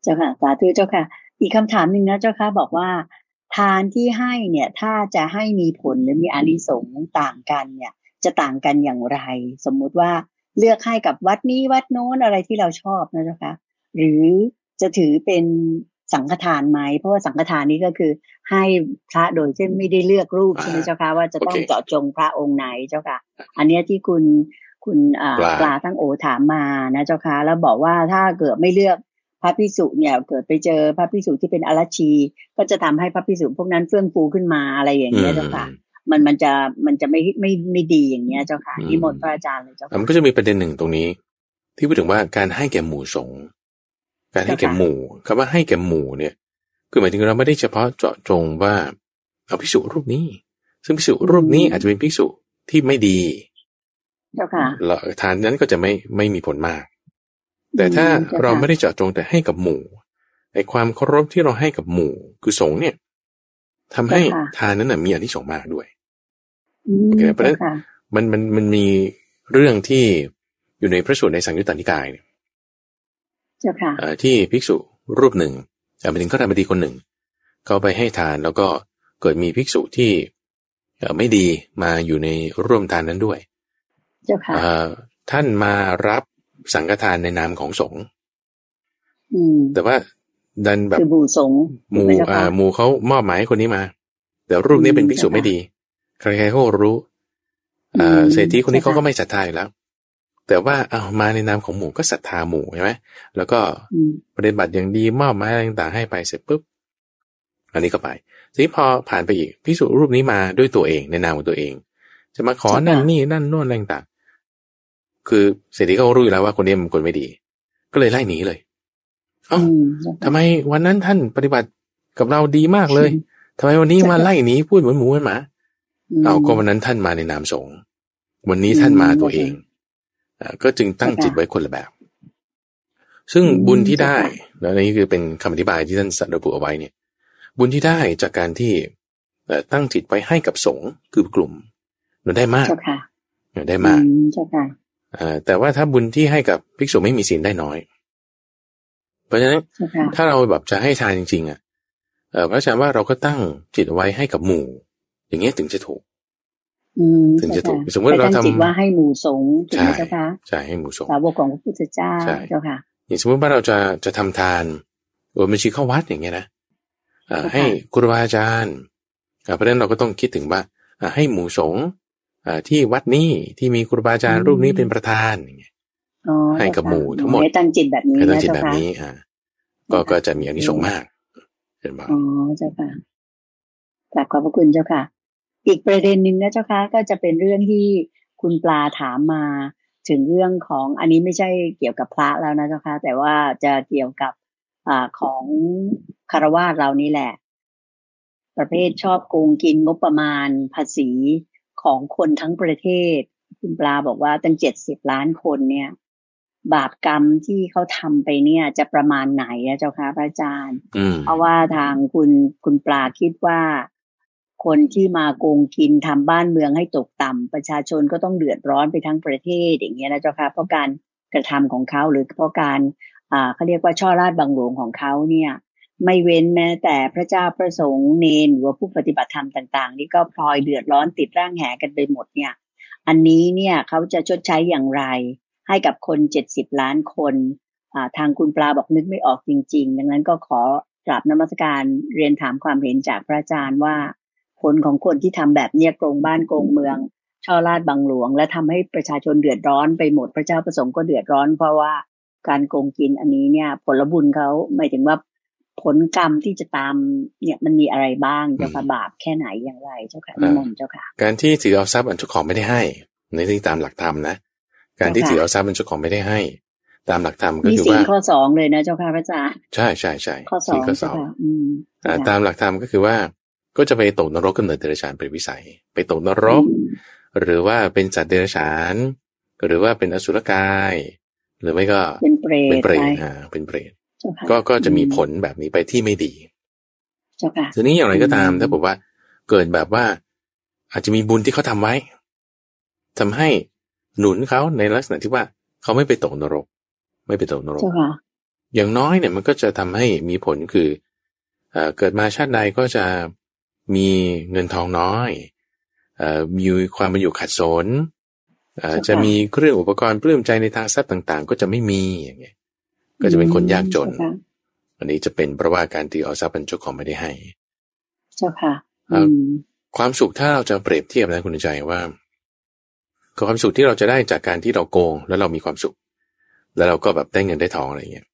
A: เจ้าค่ะ สาธุเจ้าค่ะ อีกคำถามหนึ่งนะเจ้าค่ะ บอกว่า ทานที่ให้เนี่ย ถ้าจะให้มีผลหรือมีอานิสงส์ต่างกันเนี่ย จะต่างกันอย่างไร สมมุติว่าเลือกให้กับวัดนี้วัดโน้นอะไรที่เราชอบนะเจ้าคะหรือจะถือเป็น สังฆทานไหมเพราะว่าสังฆทานนี้ก็คือ ให้พระโดยที่ไม่ได้เลือกรูปใช่ไหมเจ้าคะว่าจะต้องเจาะจงพระองค์ไหนเจ้าค่ะ อันนี้ที่คุณคุณปลาตั้งโอถามมานะเจ้าค่ะแล้วบอกว่าถ้าเกิดไม่เลือกพระพิสุเนี่ยเกิดไปเจอพระพิสุที่เป็นอรชี ก็จะทำให้พระพิสุพวกนั้นเฟื่องฟูขึ้นมาอะไรอย่างเงี้ยเจ้าค่ะมันมันจะมันจะไม่ไม่ไม่ดีอย่างเงี้ยเจ้าค่ะนิมนต์พระอาจารย์เลยเจ้าค่ะ
B: มันก็จะมีประเด็นหนึ่งตรงนี้ ที่พูดถึงว่าการให้แก่หมู่สงฆ์ การให้แก่หมู่คำว่าให้แก่หมู่เนี่ย คือหมายถึงเราไม่ได้เฉพาะเจาะจงว่าเอาพิสุรูปนี้ ซึ่งพิสุรูปนี้อาจจะเป็นพิสุที่ไม่ดี
A: เจ้าค่ะ
B: ทานนั้นก็จะไม่ไม่มีผลมาก แต่ถ้าเราไม่ได้เจาะจงแต่ให้กับหมู่ไอความเคารพที่เราให้กับหมู่คือสงฆ์เนี่ยทำให้ทานนั้นมีอนิสงส์มากด้วยโอเคเพราะฉะนั้นมันมันมันมีเรื่องที่อยู่ในพระสูตรในสังยุตตานิกายเนี่ย ที่ภิกษุรูปหนึ่งแต่ไปถึงข้าราชบดีคนหนึ่ง เขาไปให้ทานแล้วก็เกิดมีภิกษุที่ไม่ดีมาอยู่ในร่วมทานนั้นด้วย
A: เจ้าค่ะ
B: ท่านมารับสังฆทานในนามของสงฆ์แต่ว่าดันแบบ
A: หมู่สงฆ์
B: หมู่อ่าหมู่เขามอบหมายคนนี้มา แต่รูปนี้เป็นภิกษุไม่ดี ใครๆเขารู้อ่าเศรษฐีคนนี้เขาก็ไม่ศรัทธาอยู่แล้ว แต่ว่าเอามาในนามของหมู่ก็ศรัทธาหมู่ใช่ไหมแล้วก็ปฏิบัติอย่างดีมอบไม้อะไรต่างๆให้ไปเสร็จปุ๊บ อันนี้ก็ไปทีนี้พอผ่านไปอีกพิสูจรูปนี้มาด้วยตัวเองในนามของตัวเอง จะมาขอนั่นนี่นั่นนู่นอะไรต่างคือเศรษฐีเขารู้อยู่แล้วว่าคนนี้มันคนไม่ดี ก็เลยไล่หนีเลย เอ้าทำไมวันนั้นท่านปฏิบัติกับเราดีมากเลยทำไมวันนี้มาไล่หนีพูดเหมือนหมูเหมือนหมา เอาก็วันนั้นท่านมาในนามสงฆ์วันนี้ท่านมาตัวเอง ก็จึงตั้งจิตไว้คนละแบบ ซึ่งบุญที่ได้แล้วนี่คือเป็นคำอธิบายที่ท่านสัตว์ระบุเอาไว้เนี่ย บุญที่ได้จากการที่ตั้งจิตไว้ให้กับสงฆ์คือกลุ่มเราได้มากได้มากแต่ว่าถ้าบุญที่ให้กับภิกษุไม่มีศีลได้น้อย เพราะฉะนั้นถ้าเราแบบจะให้ทานจริงๆอะพระอาจารย์ว่าเราก็ตั้งจิตไว้ให้กับหมู่ อย่างเงี้ยถึงจะถูก ถึงจะถูกสมมติเราทำจิต
A: ว่าให้หมู่สงฆ์ใช่ไหมคะ
B: ใช่ให้หมู่สงฆ์
A: สาวกของพระพุทธเจ้าเจ้าค่ะ
B: อย่างสมมติว่าเราจะจะทำทานโอบัญชีเข้าวัดอย่างเงี้ยนะให้ครูบาอาจารย์เพราะฉะนั้นเราก็ต้องคิดถึงว่าให้หมู่สงฆ์ที่วัดนี้ที่มีครูบาอาจารย์รูปนี้เป็นประธานอย่างเงี้ยให้กับหมู่ทั้งหมด
A: ให้ตั้งจิตแบบนี้
B: ให้ตั้งจิตแบบนี้อ่าก็ก็จะมีอนิสงส์มาก
A: เห็นไหมอ๋อเจ้าค่ะกราบขอบพระคุณเจ้าค่ะ อีกประเด็นหนึ่งนะเจ้าคะก็จะเป็นเรื่องที่คุณปลาถามมาถึงเรื่องของอันนี้ไม่ใช่เกี่ยวกับพระแล้วนะเจ้าคะแต่ว่าจะเกี่ยวกับอของคารวาสเรานี่แหละ ประเภทชอบโกงกินงบประมาณภาษีของคนทั้งประเทศ คุณปลาบอกว่าตั้งเจ็ดสิบล้านคนเนี่ย บาปกรรมที่เขาทำไปเนี่ย จะประมาณไหนนะเจ้าคะพระอาจารย์ เพราะว่าทางคุณคุณปลาคิดว่า คนที่มาโกงกินทำบ้านเมืองให้ตกต่ำประชาชนก็ต้องเดือดร้อนไปทั้งประเทศอย่างเงี้ยนะเจ้าค่ะเพราะการกระทำของเขาหรือเพราะการอ่าเขาเรียกว่าช่อราดบังหลวงของเขาเนี่ย ไม่เว้นแม้แต่พระเจ้าพระสงฆ์เนนหรือว่าผู้ปฏิบัติธรรมต่าง ๆ นี่ก็พลอยเดือดร้อนติดร่างแหกันไปหมดเนี่ย อันนี้เนี่ยเขาจะชดใช้อย่างไร ให้กับคนเจ็ดสิบล้านคนทางคุณปลาบอกนึกไม่ออกจริง ๆ ดังนั้นก็ขอกราบนมัสการเรียนถามความเห็นจากพระอาจารย์ว่า ผลของคนที่ทำแบบเนี้ยโกงบ้านโกงเมืองช่อราดบังหลวง และทำให้ประชาชนเดือดร้อนไปหมดพระเจ้าประสงค์ก็เดือดร้อน เพราะว่าการโกงกินอันนี้เนี่ย ผลบุญเขาหมายถึงว่าผลกรรมที่จะตามเนี่ยมันมีอะไรบ้างเจ้าค่ะบาปแค่ไหนอย่างไรเจ้าค่ะนิมนต์เจ้าค่ะ
B: การที่ถือเอาทรัพย์อันเจ้าของไม่ได้ให้ ในที่ตามหลักธรรมนะ การที่ถือเอาทรัพย์อันเจ้าของไม่ได้ให้ ตามหลักธรรมก็คือว่า
A: ข้อสองเลยนะเจ้าค่ะพระอาจารย์
B: ใช่ใช่ใช่
A: ข้อสองข้อสอง
B: ตามหลักธรรมก็คือว่า ก็จะไปตกนรกกำเนิดเดรัจฉานเป็นวิสัย ไปตกนรก หรือว่าเป็นสัตว์เดรัจฉาน หรือว่าเป็นอสุรกาย หรือไม่ก็
A: เป็นเปรต
B: เป็นเปรตอ่าเป็นเปรตก็ก็จะมีผลแบบนี้ไปที่ไม่ดีทีนี้อย่างไรก็ตามถ้าบอกว่าเกิดแบบว่า อาจจะมีบุญที่เขาทาไว้ทำให้หนุนเขาในลักษณะที่ว่าเขาไม่ไปตกนรก ไม่ไปตกนรกอย่างน้อยเนี่ยมันก็จะทำให้มีผลคือเกิดมาชาติใดก็จะ มีเงินทองน้อยเอ่อมีความเป็นอยู่ขัดสนเอ่อจะมีเครื่องอุปกรณ์ปลื้มใจในทางทรัพย์ต่าง ๆ ก็จะไม่มีอย่างเงี้ยก็จะเป็นคนยากจน
A: เจ้าค่ะ
B: อันนี้จะเป็นเพราะว่าการที่เอาทรัพย์เป็นเจ้าของไม่ได้ให้
A: เจ้าค่ะ
B: ครับ
A: อืม
B: ความสุขถ้าเราจะเปรียบเทียบนะคุณใจว่าความสุขที่เราจะได้จากการที่เราโกงแล้วเรามีความสุข แล้วเราก็แบบได้เงินได้ทองอะไรเงี้ย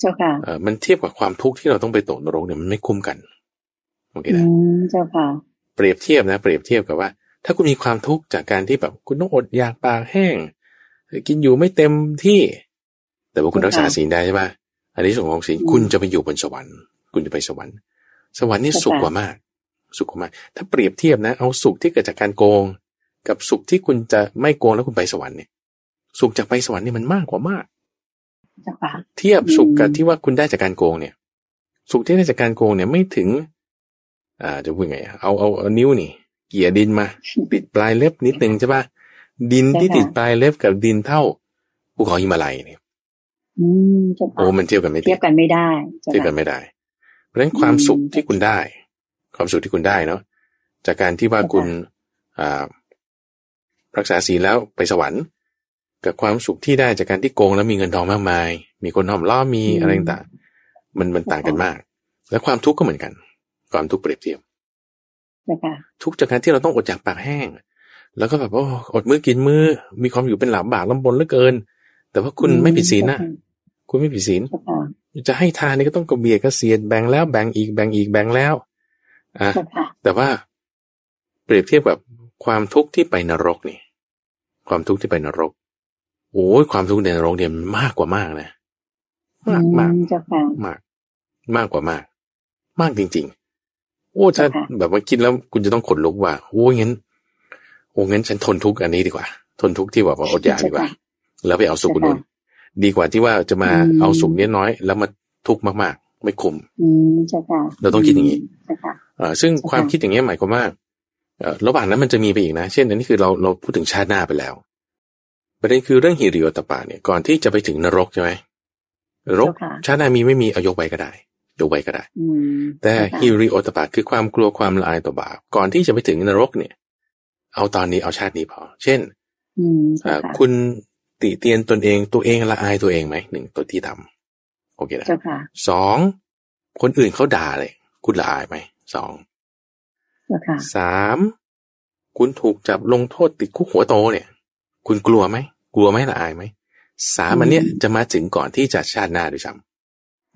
A: เจ้าค่ะ
B: เออมันเทียบกับความทุกข์ที่เราต้องไปตกนรกเนี่ยมันไม่คุ้มกัน โอเค
A: อื
B: นะ
A: มเจ้าค่ะ
B: เปรียบเทียบนะ เปรียบเทียบกับว่า ถ้าคุณมีความทุกข์จากการที่แบบคุณต้องอดอยากปากแห้ง กินอยู่ไม่เต็มที่ แต่ว่าคุณรักษาศีลได้ใช่ปะอันนี้ส่วนของศีล
A: อืม
B: คุณจะไปอยู่บนสวรรค์ คุณจะไปสวรรค์ สวรรค์นี่
A: เข้าใจ
B: สุขกว่ามาก สุขกว่ามาก ถ้าเปรียบเทียบนะ เอาสุขที่เกิดจากการโกง กับสุขที่คุณจะไม่โกงแล้วคุณไปสวรรค์เนี่ย สุขจากไปสวรรค์นี่มันมากกว่ามาก
A: เจ้าค่ะ
B: เทียบสุขกับ
A: อืม
B: ที่ว่าคุณได้จากการโกงเนี่ย สุขที่ได้จากการโกงเนี่ยไม่ถึง อ่าจะพูดไงอะเอาเอาเอานิ้วนี่ เกี่ยดินมา ติดปลายเล็บนิดนึงใช่ปะดินที่ติดปลายเล็บกับดินเท่าภูเขาหิมาลัยเนี่ย
A: อืมเจ้าค่ะ
B: โอ้มันเทียบกันไม่
A: เที
B: ติ
A: ย
B: ด
A: บกันไม่ได้เจ้า
B: เทียบกั
A: ค่ะ
B: นไม่ได้ เพราะฉะนั้นความ
A: อืม
B: สุขที่คุณได้ ความสุขที่คุณได้เนาะจากการที่ว่า
A: ค่ะ
B: คุณอ่ารักษาศีลแล้วไปสวรรค์ กับความสุขที่ได้จากการที่โกงแล้วมีเงินทองมากมาย มีคนห้อมล้อมมีอะไรต่างๆมันมันต่างกันมาก และความทุกข์ก็เหมือนกัน ความทุกข์เปรียบเทียบ
A: เจ้าค่ะ
B: ทุกข์จากการที่เราต้องอดอยากปากแห้ง แล้วก็แบบโอ้อดมือกินมือมีความอยู่เป็นหลาบบากลำบนเหลือเกิน แต่ว่าคุณ
A: อืม
B: ไม่ผิดศีลนะ
A: เจ้าค่ะ
B: คุณไม่ผิดศีล
A: เจ้าค่ะ
B: จะให้ทานนี่ก็ต้องกระเบียดกระเสียดแบ่งแล้วแบ่งอีกแบ่งอีกแบ่งแล้วอะ
A: เจ้าค่ะ
B: แต่ว่าเปรียบเทียบกับความทุกข์ที่ไปนรกนี่ ความทุกข์ที่ไปนรกโอ้ยความทุกข์ในนรกเนี่ยมันมากกว่ามากนะมากมาก
A: อืเจ้าค่ะ
B: มากมากกว่ามาก มากจริง ๆ โอ้ถ้า
A: ค่ะ
B: แบบว่าคิดแล้วคุณจะต้องขนลุกว่าโอ้ยงั้นโอ้งั้นฉันทนทุกข์อันนี้ดีกว่า ทนทุกข์ที่แบบว่าอดอยากดีกว่า แล้วไปเอาสุขอื่นดีกว่าที่ว่าจะมา
A: อืม
B: เอาสุขเนี้ยน้อย แล้วมาทุกข์มากๆ ไม่คุ้ม
A: อืมเจ้าค่ะ
B: เราต้องคิดอย่างนี้
A: เจ้าค่ะ
B: เอ่อซึ่ง
A: ค่ะ
B: ความคิดอย่างเงี้ยหมายความว่าเอ่อระหว่างนั้นมันจะมีไปอีกนะ เช่นอันนี้คือเราเราพูดถึงชาติหน้าไปแล้วประเด็นคือเรื่องฮิริโอตปาเนี่ยก่อนที่จะไปถึงนรกใช่ไหมนรก
A: เจ้าค่ะ
B: ชาติหน้ามีไม่มีเอายกไว้ก็ได้ ยกไว้ก็ได้
A: อืม
B: แต่
A: เจ้าค่ะ
B: ฮิริโอตปาคือความกลัวความละอายต่อบาป ก่อนที่จะไปถึงนรกเนี่ย เอาตอนนี้เอาชาตินี้พอ เช่น
A: อืม
B: เอ่
A: เจ้า
B: อ
A: ค่ะ
B: คุณติเตียนตนเองตัวเองละอายตัวเองไหมหนึ่งตัวที่ทำโอเคนะ
A: เจ้าค่ะ
B: สองคนอื่นเขาด่าเลย คุณละอายไหมสอง
A: เจ้าค่ะ
B: สามคุณถูกจับลงโทษติดคุกหัวโตเนี่ย คุณกลัวไหมกลัวไหมละอายไหมสามอันเนี้ยจะมาถึงก่อนที่จะชาติหน้าด้วยซ้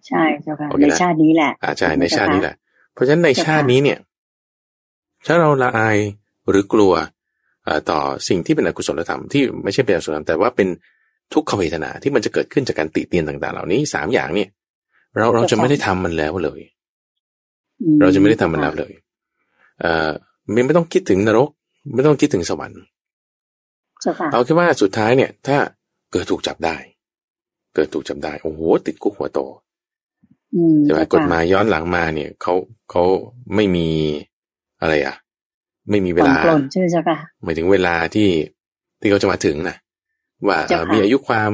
A: ใช่เจ้าค่ะ
B: โอเคนะ
A: ในชาตินี้แหละำ
B: อาใช่ในชาตินี้แหละ เพราะฉะนั้นในชาตินี้เนี่ย ถ้าเราละอายหรือกลัวเอ่อต่อสิ่งที่เป็นอกุศลธรรมที่ไม่ใช่เป็นอกุศลธรรมแต่ว่าเป็นทุกขเวทนาที่มันจะเกิดขึ้นจากการติเตียนต่าง ๆ เหล่านี้สามอย่างเนี่ย เราเราจะไม่ได้ทำมันแล้วเลย
A: อื
B: เราจะไม่ได้ทำมันแล้วเลย เอ่อไม่ไม่ต้องคิดถึงนรก ไม่ต้องคิดถึงสวรรค์
A: เจ้าค่ะ
B: เอาแค่ว่าสุดท้ายเนี่ย ถ้าเกิดถูกจับได้ เกิดถูกจับได้โอ้โหติดคุกหัวโต
A: อืม
B: ใช่ไหม
A: เจ้ค่ะ
B: กฎหมายย้อนหลังมาเนี่ยเขาเขาไม่มีอะไรอะ ไม่มีเวลา
A: ผ่อนปลนใช่ไหมเจ้าค่ะ
B: หมายถึงเวลาที่ที่เขาจะมาถึงนะว่า
A: เจ้าค่ะ
B: เอ่อมีอายุความ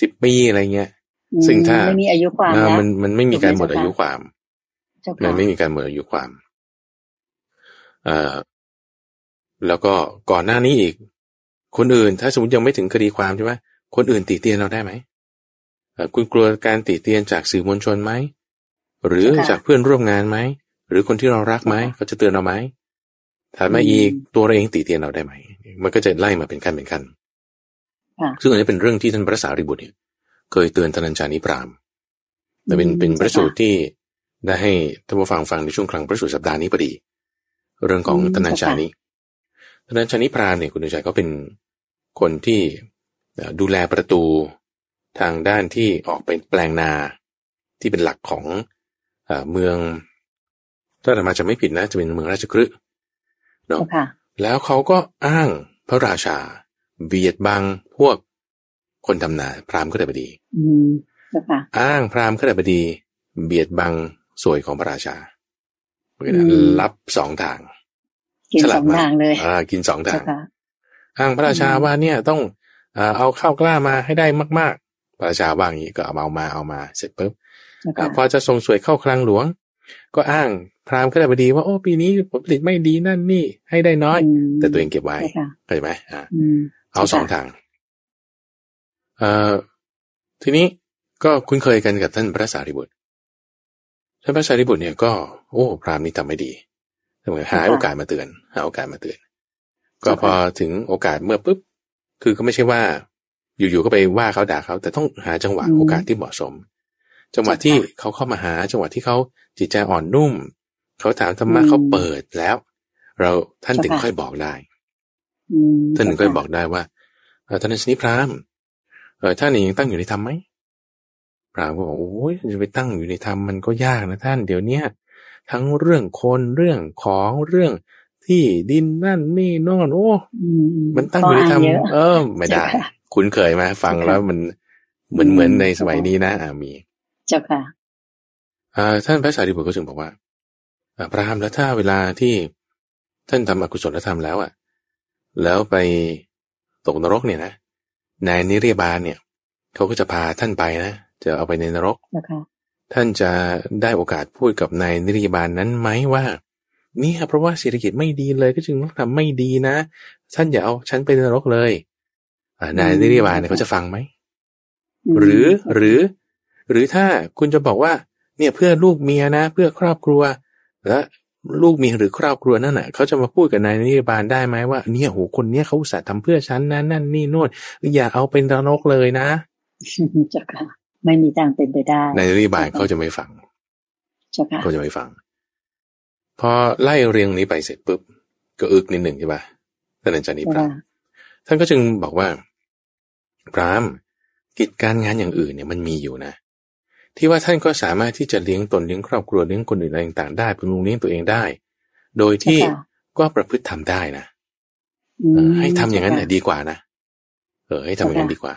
B: สิบปีอะไรเงี้ย
A: อืม
B: ซึ่งถ้า
A: ไม่มีอายุความ
B: เอ่อ
A: แล้ว
B: มันมันไม่มีการหมด
A: ถูกไหม
B: อายุ
A: เจ้าค่ะ
B: ความ
A: เจ้า
B: มั
A: ค่ะ
B: นไม่มีการหมดอายุความเอ่อแล้วก็ก่อนหน้านี้อีก คนอื่นถ้าสมมติยังไม่ถึงคดีความใช่ไหมคนอื่นติเตียนเราได้ไหมเอ่อ คุณกลัวการติเตียนจากสื่อมวลชนไหมหรือจากเพื่อนร่วมงานไหมหรือคนที่เรารักไหมเขาจะเตือนเราไหมถัดมาอีกตัวเราเองติเตียนเราได้ไหมมันก็จะไล่มาเป็นขั้นเป็นขั้น
A: ค่ะ
B: ซึ่งอันนี้เป็นเรื่องที่ท่านพระสารีบุตรเนี่ยเคยเตือนธนัญชานิพรามแต่เป็น
A: อืม
B: เป็นพระ
A: เจ้าค่ะ
B: สูตรที่ได้ให้ท่านผู้ฟังฟังในช่วงครั้งพระสูตรสัปดาห์นี้พอดี เรื่องของ
A: อืม
B: ธนัญชานิธนัญชานิพรามเนี่ยคุณดุชัยก็เป็นคนที่เอ่อดูแลประตู ทางด้านที่ออกเป็นแปลงนาที่เป็นหลักของเอ่อเมือง ถ้าอาตมาจะไม่ผิดนะ จะเป็นเมืองราชคฤห์เนาะ
A: เจ้าค่ะ
B: แล้วเขาก็อ้างพระราชา เบียดบังพวกคนทำนาพราหมณ์ก็ได้บดี
A: อืมเจ้าค่ะ
B: อ้างพราหมณ์ก็ได้บดี เบียดบังสวยของพระราชาเพราะฉะนั้น
A: อืม
B: รับสองทาง
A: กิน
B: ฉ
A: ส
B: ลา
A: อ
B: ด
A: ง
B: มาก
A: ทางเลย
B: อ่ากินสองทา
A: เจ้างค่ะ
B: อ้างพระราชา
A: อืม
B: ว่าเนี่ยต้องเอ่อเอาข้าวกล้ามาให้ได้มากๆ พระราชาว่าอย่างนี้ก็เอามาเอามาเสร็จปุ๊บ
A: เจ้า
B: อ่า
A: ค่ะ
B: พอจะส่งสวยเข้าคลังหลวง ก็อ้างพราหมณ์ก็ได้บดีว่าโอ้ปีนี้ผลผลิตไม่ดีนั่นนี่ให้ได้น้อย
A: อืม
B: แต่ตัวเองเก็บไว้
A: ใช่ค่ะ
B: เข้าใจไหมอ่า
A: อืม
B: เอาสองทางเอ่อทีนี้ก็คุ้นเคยกันกับท่านพระสารีบุตรท่านพระสารีบุตรเนี่ยก็ โอ้ พราหมณ์นี่ทำไม่ดีทำไมหาโอกาสมาเตือน หาโอกาสมาเตือน ก็พอถึงโอกาสเมื่อปุ๊บคือก็ไม่ใช่ว่า อยู่ๆก็ไปว่าเขาด่าเขา แต่ต้องหาจังหวะโอกาสที่เหมาะสม จังหวะที่เขาเข้ามาหา จังหวะที่เขาจิตใจอ่อนนุ่ม เขาถามธรรมะเขาเปิดแล้ว เราท่านถึงค่อยบอกได้
A: อืม
B: ท่านหนึ่งก็บอกได้ว่าเอ่อท่านชนิพราหมณ์เออท่านนี่ยังตั้งอยู่ในธรรมไหมพราหมณ์ก็บอกโอ้ยจะไปตั้งอยู่ในธรรมมันก็ยากนะท่านเดี๋ยวเนี้ยทั้งเรื่องคนเรื่องของเรื่องที่ดินนั่นนี่โน่นโอ้
A: อืม
B: มันตั้งอยู่ในธรรม
A: ข้านเยอะ
B: เออไม่ได้
A: ใช่ ค่ะ
B: คุ้นเคยมาฟัง
A: ใช่ค่ะ
B: แล้วมันเหมือน
A: อืม
B: เหมือนในสมัย
A: ใช่ค่ะ
B: นี้นะอ่ามี
A: เจ้าค่ะ
B: อ่าท่านพระสารีบุตรก็จึงบอกว่าอ่าพราหมณ์แล้วถ้าเวลาที่ท่านทำอกุศลธรรมแล้วอะ แล้วไปตกนรกเนี่ยนะนายนิเรบาลเนี่ยเขาก็จะพาท่านไปนะจะเอาไปในนรก
A: เจ้าค่ะ
B: ท่านจะได้โอกาสพูดกับนายนิริบาลนั้นไหมว่าเนี่ยเพราะว่าเศรษฐกิจไม่ดีเลยก็จึงต้องทำไม่ดีนะ ท่านอย่าเอาฉันไปนรกเลยอ่า นายนิริบาลเนี่ยเขาจะฟังไหม
A: ม
B: หรือหรือ หรือถ้าคุณจะบอกว่า เนี่ยเพื่อลูกเมียนะ เพื่อครอบครัว และลูกเมียหรือครอบครัวนั่นน่ะเขาจะมาพูดกับนายนิริบาลได้ไหมว่า เนี่ยโหคนเนี้ยเขาอุตส่าห์ทำเพื่อฉันนะนั่นนี่โน่นอย่าเอาเป็นนรกเลยนะ
A: เจ้าค่ะไม่มีทางเป็นไปได้
B: นายนิริบาลเขาจะไม่ฟัง
A: เจ้าค่ะ
B: เขาจะไม่ฟัง พอไล่เรียงนี้ไปเสร็จปุ๊บก็อึกนิดหนึ่งใช่ปะท่านอาจารย์นิ
A: เจ้า
B: พระ
A: ค่ะ
B: ท่านก็จึงบอกว่า พรามกิจการงานอย่างอื่นเนี่ยมันมีอยู่นะ ที่ว่าท่านก็สามารถที่จะเลี้ยงตนเลี้ยงครอบครัวเลี้ยงคนอื่นอะไรต่างๆได้เป็นลุงเลี้ยงตัวเองได้ โดยที่
A: เจ้าค่ะ
B: ก็ประพฤติทำได้นะ
A: อื
B: เออ
A: ม
B: ให้ทำอย่างนั้น
A: เจ้
B: น่ะดีกว่านะเออให้ทำอย่างนั้น
A: เจ้าค่ะ
B: ดีกว่า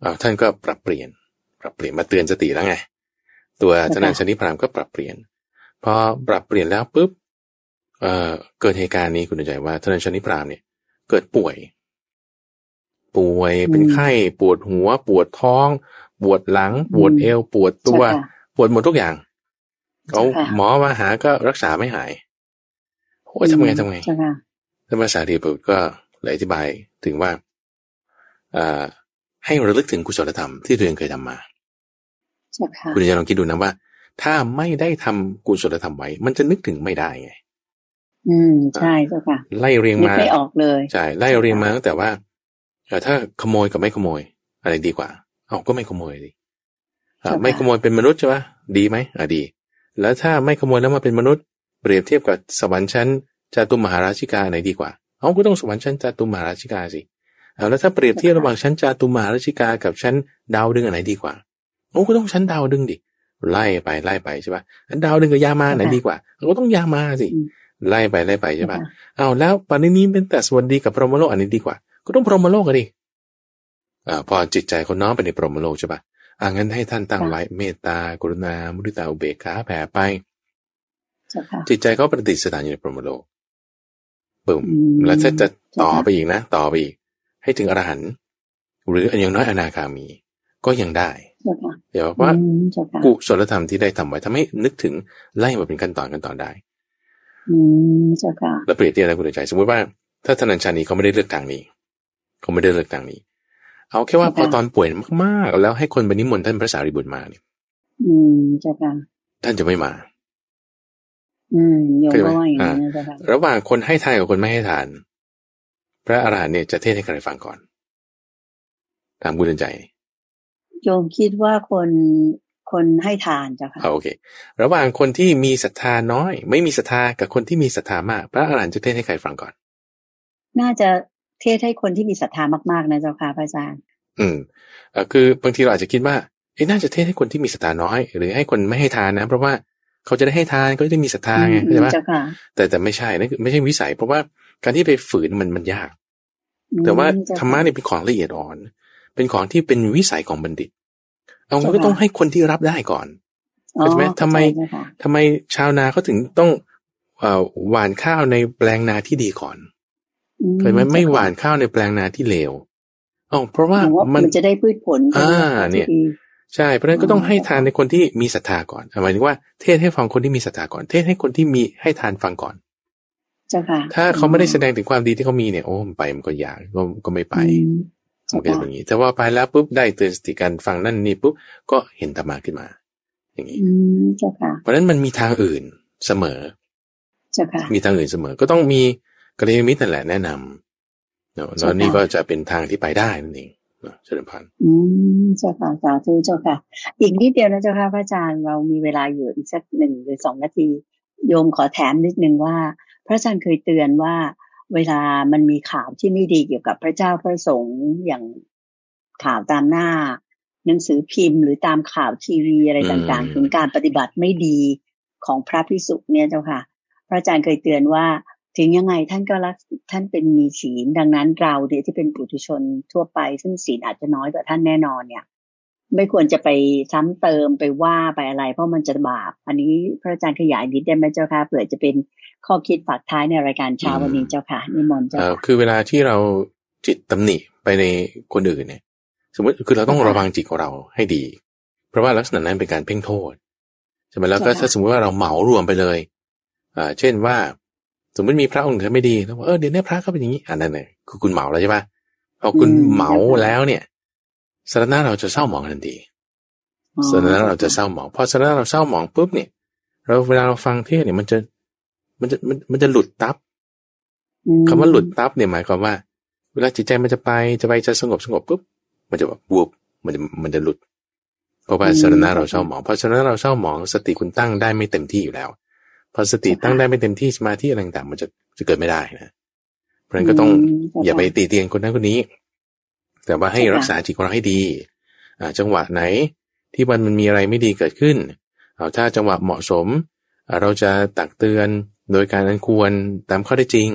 B: เอาท่านก็ปรับเปลี่ยน ปรับเปลี่ยนมาเตือนสติแล้วไง ตัวทนายชนิพรามก็ปรับเปลี่ยนพอปรับเปลี่ยนแล้วปุ๊บเอ่อเกิดเหตุการณ์นี้คุณใจว่าทนายชนิพรามเนี่ย เกิดป่วย ป่วย เป็นไข้ปวดหัว ปวดท้อง ปวดหลัง ปวดเอว ปวดตัว
A: เจ้าค่ะ
B: ปวดหมดทุกอย่างเอา
A: เจ้าค่ะ
B: หมอมาหาก็รักษาไม่หายโอ้ยทำไงทำไง
A: เจ้าค่ะ
B: ท่านพระสารีบุตรก็เลยอธิบายถึงว่าอ่าให้ระลึกถึงกุศลธรรมที่ตัวเองเคยทำมา
A: เจ้าค่ะ
B: คุณจะลองคิดดูนะว่า ถ้าไม่ได้ทำกุศลธรรมไว้ มันจะนึกถึงไม่ได้ไง
A: อืมใช่เจ้าค่ะ
B: ไล่เรียง
A: นึก
B: มา
A: ไม่ออกเลย
B: ใช่ไล่เรียงมาตั้งแต่ว่าเอ่อ ถ้าขโมยกับไม่ขโมย อะไรดีกว่า เอาก็ไม่ขโมยดิอะ
A: ใช่ค่ะ
B: ไม่ขโมยเป็นมนุษย์ใช่ปะดีไหมอะดี แล้วถ้าไม่ขโมยแล้วมาเป็นมนุษย์เปรียบเทียบกับสวรรค์ชั้นจาตุมหาราชิกาไหนดีกว่า เอาก็ต้องสวรรค์ชั้นจาตุมหาราชิกาสิเอาแล้วถ้าเปรียบเทียบระหว่างชั้นจาตุมหาราชิกากับชั้นดาวดึงอันไหนดีกว่าโอ้ก็ต้องชั้นดาวดึงดิไล่ไปไล่ไปใช่ปะอันดาวดึงกับยามาไหนดีกว่าเอาก็ต้องยามาสิ
A: อืม
B: ไล่ไปไล่ไปใช่ปะ
A: ค่ะ
B: เอาแล้วปณินี้เป็นแต่สวัสดีกับพรหมโลกอันนี้ดีกว่า ก็ต้องพรหมโลกกันดิอ่าพอจิตใจคนน้อมไปในพรหมโลกใช่ปะอ่างั้นให้ท่านตั้งไว้เมตตากรุณา มุทิตาอุเบกขาแผ่ไป
A: เจ้าค่ะ
B: จิตใจเขาประดิษฐานอยู่ในพรหมโลกปุ่ม
A: อืม
B: แล้วถ้าจะต่อ
A: เจ้าค่ะ
B: ไปอีกนะ ต่อไปอีก ให้ถึงอรหันต์หรืออย่างน้อยอนาคามี ก็ยังได้
A: เจ้าค่ะ
B: เดี๋ยวว่า
A: อืมเจ้าค่ะ
B: กุศลธรรมที่ได้ทำไว้ทำให้นึกถึงไล่มาเป็นขั้นตอนกันตอนได้
A: อืมเจ้าค่ะ
B: แล้วเปรียบเทียบนะคุณใจ สมมติว่า ถ้าธนัญชานีเขาไม่ได้เลือกทางนี้ เขาไม่ได้เลือกทางนี้ เอาแค่ว่าพอตอนป่วยมากๆ แล้วให้คนไปนิมนต์ท่านพระสารีบุตรมาเนี่ย
A: อืมเจ้าค่ะ
B: ท่านจะไม่มา
A: อืมโยม
B: เข้าใจไหม
A: ก็ว่าอย่าง
B: อ่า
A: นั้นนะเจ้าค่ะ
B: ระหว่างคนให้ทานกับคนไม่ให้ทาน พระอรหันต์เนี่ยจะเทศน์ให้ใครฟังก่อน ตามคุณใจ
A: โยมคิดว่าคนคนให้ทานเจ้าค่ะ
B: เอาโอเค ระหว่างคนที่มีศรัทธาน้อย ไม่มีศรัทธากับคนที่มีศรัทธามาก พระอรหันต์จะเทศน์ให้ใครฟังก่อน
A: น่าจะ เทศให้คนที่มีศรัทธามากๆนะเจ้าค่ะพระอาจารย์
B: อืมเอ่อคือบางทีเราอาจจะคิดว่าเอ๊ะน่าจะเทศน์ให้คนที่มีศรัทธาน้อย หรือให้คนไม่ให้ทานนะ เพราะว่าเขาจะได้ให้ทานก็จะได้มีศรัทธาไง
A: อื
B: เข้ามใจปะ
A: เจ้าค่ะ
B: แต่แต่ไม่ใช่นั่นคือไม่ใช่วิสัย เพราะว่าการที่ไปฝืนมันมันยาก
A: อืม
B: แต่ว่า
A: เจ้
B: ธรรมะเนี่ยเป็นของละเอียดอ่อน เป็นของที่เป็นวิสัยของบัณฑิต เอามันก็
A: เจ้าค่ะ
B: ต้องให้คนที่รับได้ก่อน
A: อ๋อ
B: เข้าใจไหมทำไม
A: เข้าใจเจ้าค่ะ
B: ทำไมชาวนาเขาถึงต้องเอ่อหว่านข้าวในแปลงนาที่ดีก่อน
A: อื
B: เคยไหมไม่
A: จ้ค่ะ
B: หว่านข้าวในแปลงนาที่เลวอ๋อเพราะว่า
A: หมายว่า
B: มัน
A: มันจะได้พืชผล
B: อ่า
A: ที่
B: เนี่ย
A: ดี
B: ใช่ เพราะฉะนั้นก็ต้องให้ทานในคนที่มีศรัทธาก่อนหมายถึงว่าเทศให้ฟังคนที่มีศรัทธาก่อน เทศให้คนที่มีให้ทานฟังก่อน
A: เจ้าค่ะ
B: ถ้าเขาไม่ได้แสดงถึงความดีที่เขามีเนี่ยโอ้ไปมันก็ยากก็ก็ไม่ไป
A: อืม
B: มันก็จะเป็นอย่างนี้แต่ว่าไปแล้วปุ๊บได้เตือนสติการฟังนั่นนี่ปุ๊บก็เห็นธรรมะขึ้นมา อย่างนี้
A: อืมเจ้าค่ะ
B: เพราะฉะนั้นมันมีทางอื่นเสมอ
A: เจ้าค่ะ
B: มีทางอื่นเสมอ ก็ต้องมี กัลยาณมิตรนั่นแหละแนะนำเนาะแล้วนี่ก็จะเป็นทางที่ไปได้นั่นเองเนาะเฉลิมพันธ์
A: อืมเจ้าค่ะสาธุเจ้าค่ะ อีกนิดเดียวนะเจ้าค่ะพระอาจารย์เรามีเวลาอยู่อีกสักหนึ่งหรือสองนาที โยมขอแถมนิดนึงว่า พระอาจารย์เคยเตือนว่า เวลามันมีข่าวที่ไม่ดีเกี่ยวกับพระเจ้าพระสงฆ์อย่างข่าวตามหน้า หนังสือพิมพ์ หรือตามข่าวทีวีอะไรต่างๆ ถึงการปฏิบัติไม่ดีของพระพิสุเนี่ยเจ้าค่ะ พระอาจารย์เคยเตือนว่า ถึงยังไงท่านก็รักท่านเป็นมีศีลดังนั้นเราเนี่ยที่เป็นปุถุชนทั่วไป ซึ่งศีลอาจจะน้อยกว่าท่านแน่นอนเนี่ย ไม่ควรจะไปซ้ำเติมไปว่าไปอะไร เพราะมันจะบาป อันนี้พระอาจารย์ขยายนิดได้ไหมเจ้าค่ะเผื่อจะเป็นข้อคิดฝากท้ายในรายการเช้าวันนี้เจ้าค่ะนิมนต์เจ้า
B: เอ่อ
A: ค่ะ
B: คือเวลาที่เราจิตตำหนิไปในคนอื่นเนี่ย สมมติคือเราต้องระวังจิตของเราให้ดี เพราะว่าลักษณะนั้นเป็นการเพ่งโทษใช่ไหมแล้วก็ถ้าสมมติว่าเราเหมารวมไปเลยอ่าเช่นว่า สมมติมีพระองค์ไหนไม่ดีแล้วบอกเออเดี๋ยวนี้พระเขาเป็นอย่างนี้อันนั้นเนี่ยคือคุณเหมาแล้วใช่ปะพอคุณเหมาแล้วเนี่ยสารณะเราจะเศร้าหมองทันทีสถานะเราจะเศร้าหมองพอสถานะเราเศร้าหมองปุ๊บเนี่ย เราเวลาเราฟังเทศเนี่ยมันจะมันจะมันมันจะหลุดตับ
A: อืม
B: คำว่าหลุดตับเนี่ยหมายความว่า เวลาจิตใจมันจะไปจะไปจะสงบสงบปุ๊บมันจะแบบบวบมันจะมันจะหลุดเพราะว่าสถานะเราเศร้าหมองพอสถานะเราเศร้าหมองสติคุณตั้งได้ไม่เต็มที่อยู่แล้ว พอสติตั้งได้ไม่เต็มที่สมาธิอะไรต่างๆมันจะจะเกิดไม่ได้นะ เพราะฉะนั้นก็ต้อง
A: ม
B: อย่าไปตีเตียนคนนั้นคนนี้ แต่ว่าให้รักษาจิตของเราให้ดี อ่า จังหวะไหนที่มันมันมีอะไรไม่ดีเกิดขึ้นเอาถ้าจังหวะเหมาะสมอ่าเราจะตักเตือนโดยการอันควรตามข้อได้จริง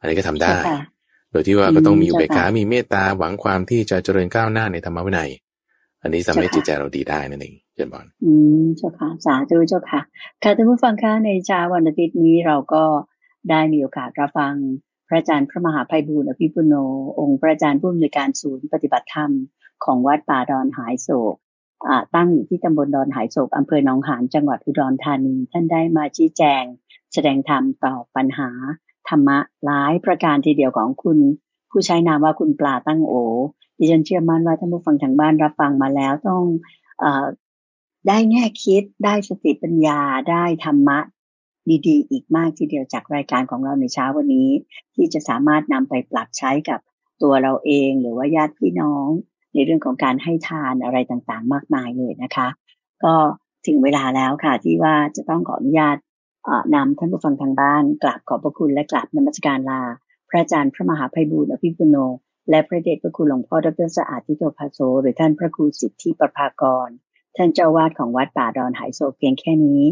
B: อันนี้ก็ทำได้
A: เจ้าค่ะ
B: โดยที่ว่าก็ต้องมี
A: อืม
B: อุเบกขา
A: เจ้าค่ะ
B: มีเมตตาหวังความที่จะเจริญก้าวหน้าในธรรมวินัย อันนี้ทำให้
A: เจ้าค่ะ
B: จิตใจเราดีได้นั่นเองเจบอล
A: อืมเจ้าค่ะ สาธุเจ้าค่ะ ค่ะท่านผู้ฟังคะในเช้าวันอาทิตย์นี้เราก็ได้มีโอกาสรับฟังพระอาจารย์พระมหาภัยบูลย์อภิปุโน องค์พระอาจารย์ผู้อำนวยการศูนย์ปฏิบัติธรรมของวัดป่าดอนหายโศกตั้งอยู่ที่ตำบลดอนหายโศกอำเภอหนองหานจังหวัดอุดรธานีท่านได้มาชี้แจง แสดงธรรมต่อปัญหา ธรรมะหลายประการทีเดียวของคุณ ผู้ใช้นามว่าคุณปลาตั้งโอดิฉันเชื่อมั่นว่าท่านผู้ฟังทางบ้านรับฟังมาแล้วต้องเออ ได้แง่คิดได้สติปัญญาได้ธรรมะ ดีๆ อีกมากทีเดียวจากรายการของเราในเช้าวันนี้ ที่จะสามารถนำไปปรับใช้กับตัวเราเองหรือว่าญาติพี่น้อง ในเรื่องของการให้ทานอะไรต่างๆ มากมายเลยนะคะ ก็ถึงเวลาแล้วค่ะ ที่ว่าจะต้องขออนุญาตนำท่านผู้ฟังทางบ้านกราบขอบพระคุณและกราบนมัสการลา พระอาจารย์พระมหาภัยบูลย์อภิปุโน และพระเดชพระคุณหลวงพ่อดรสะอาดทิโตภาโซหรือท่านพระครูสิทธิประภากร ท่านเจ้าวาดของวัดป่าดอนหายโศกเพียงแค่นี้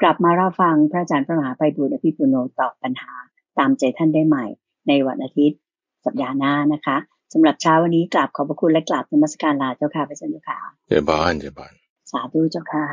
A: กลับมารับฟังพระอาจารย์พระมหาภัยบูลย์อภิปุโนตอบปัญหา ตามใจท่านได้ใหม่ ในวันอาทิตย์ สัปดาห์หน้านะคะสำหรับเช้าวันนี้กราบขอบพระคุณและกราบนมัสการลาเจ้าค่ะพระอาจารย์เจ้าค่ะ
B: เจนบอลเจนบอล
A: สาธุเจ้าค่ะ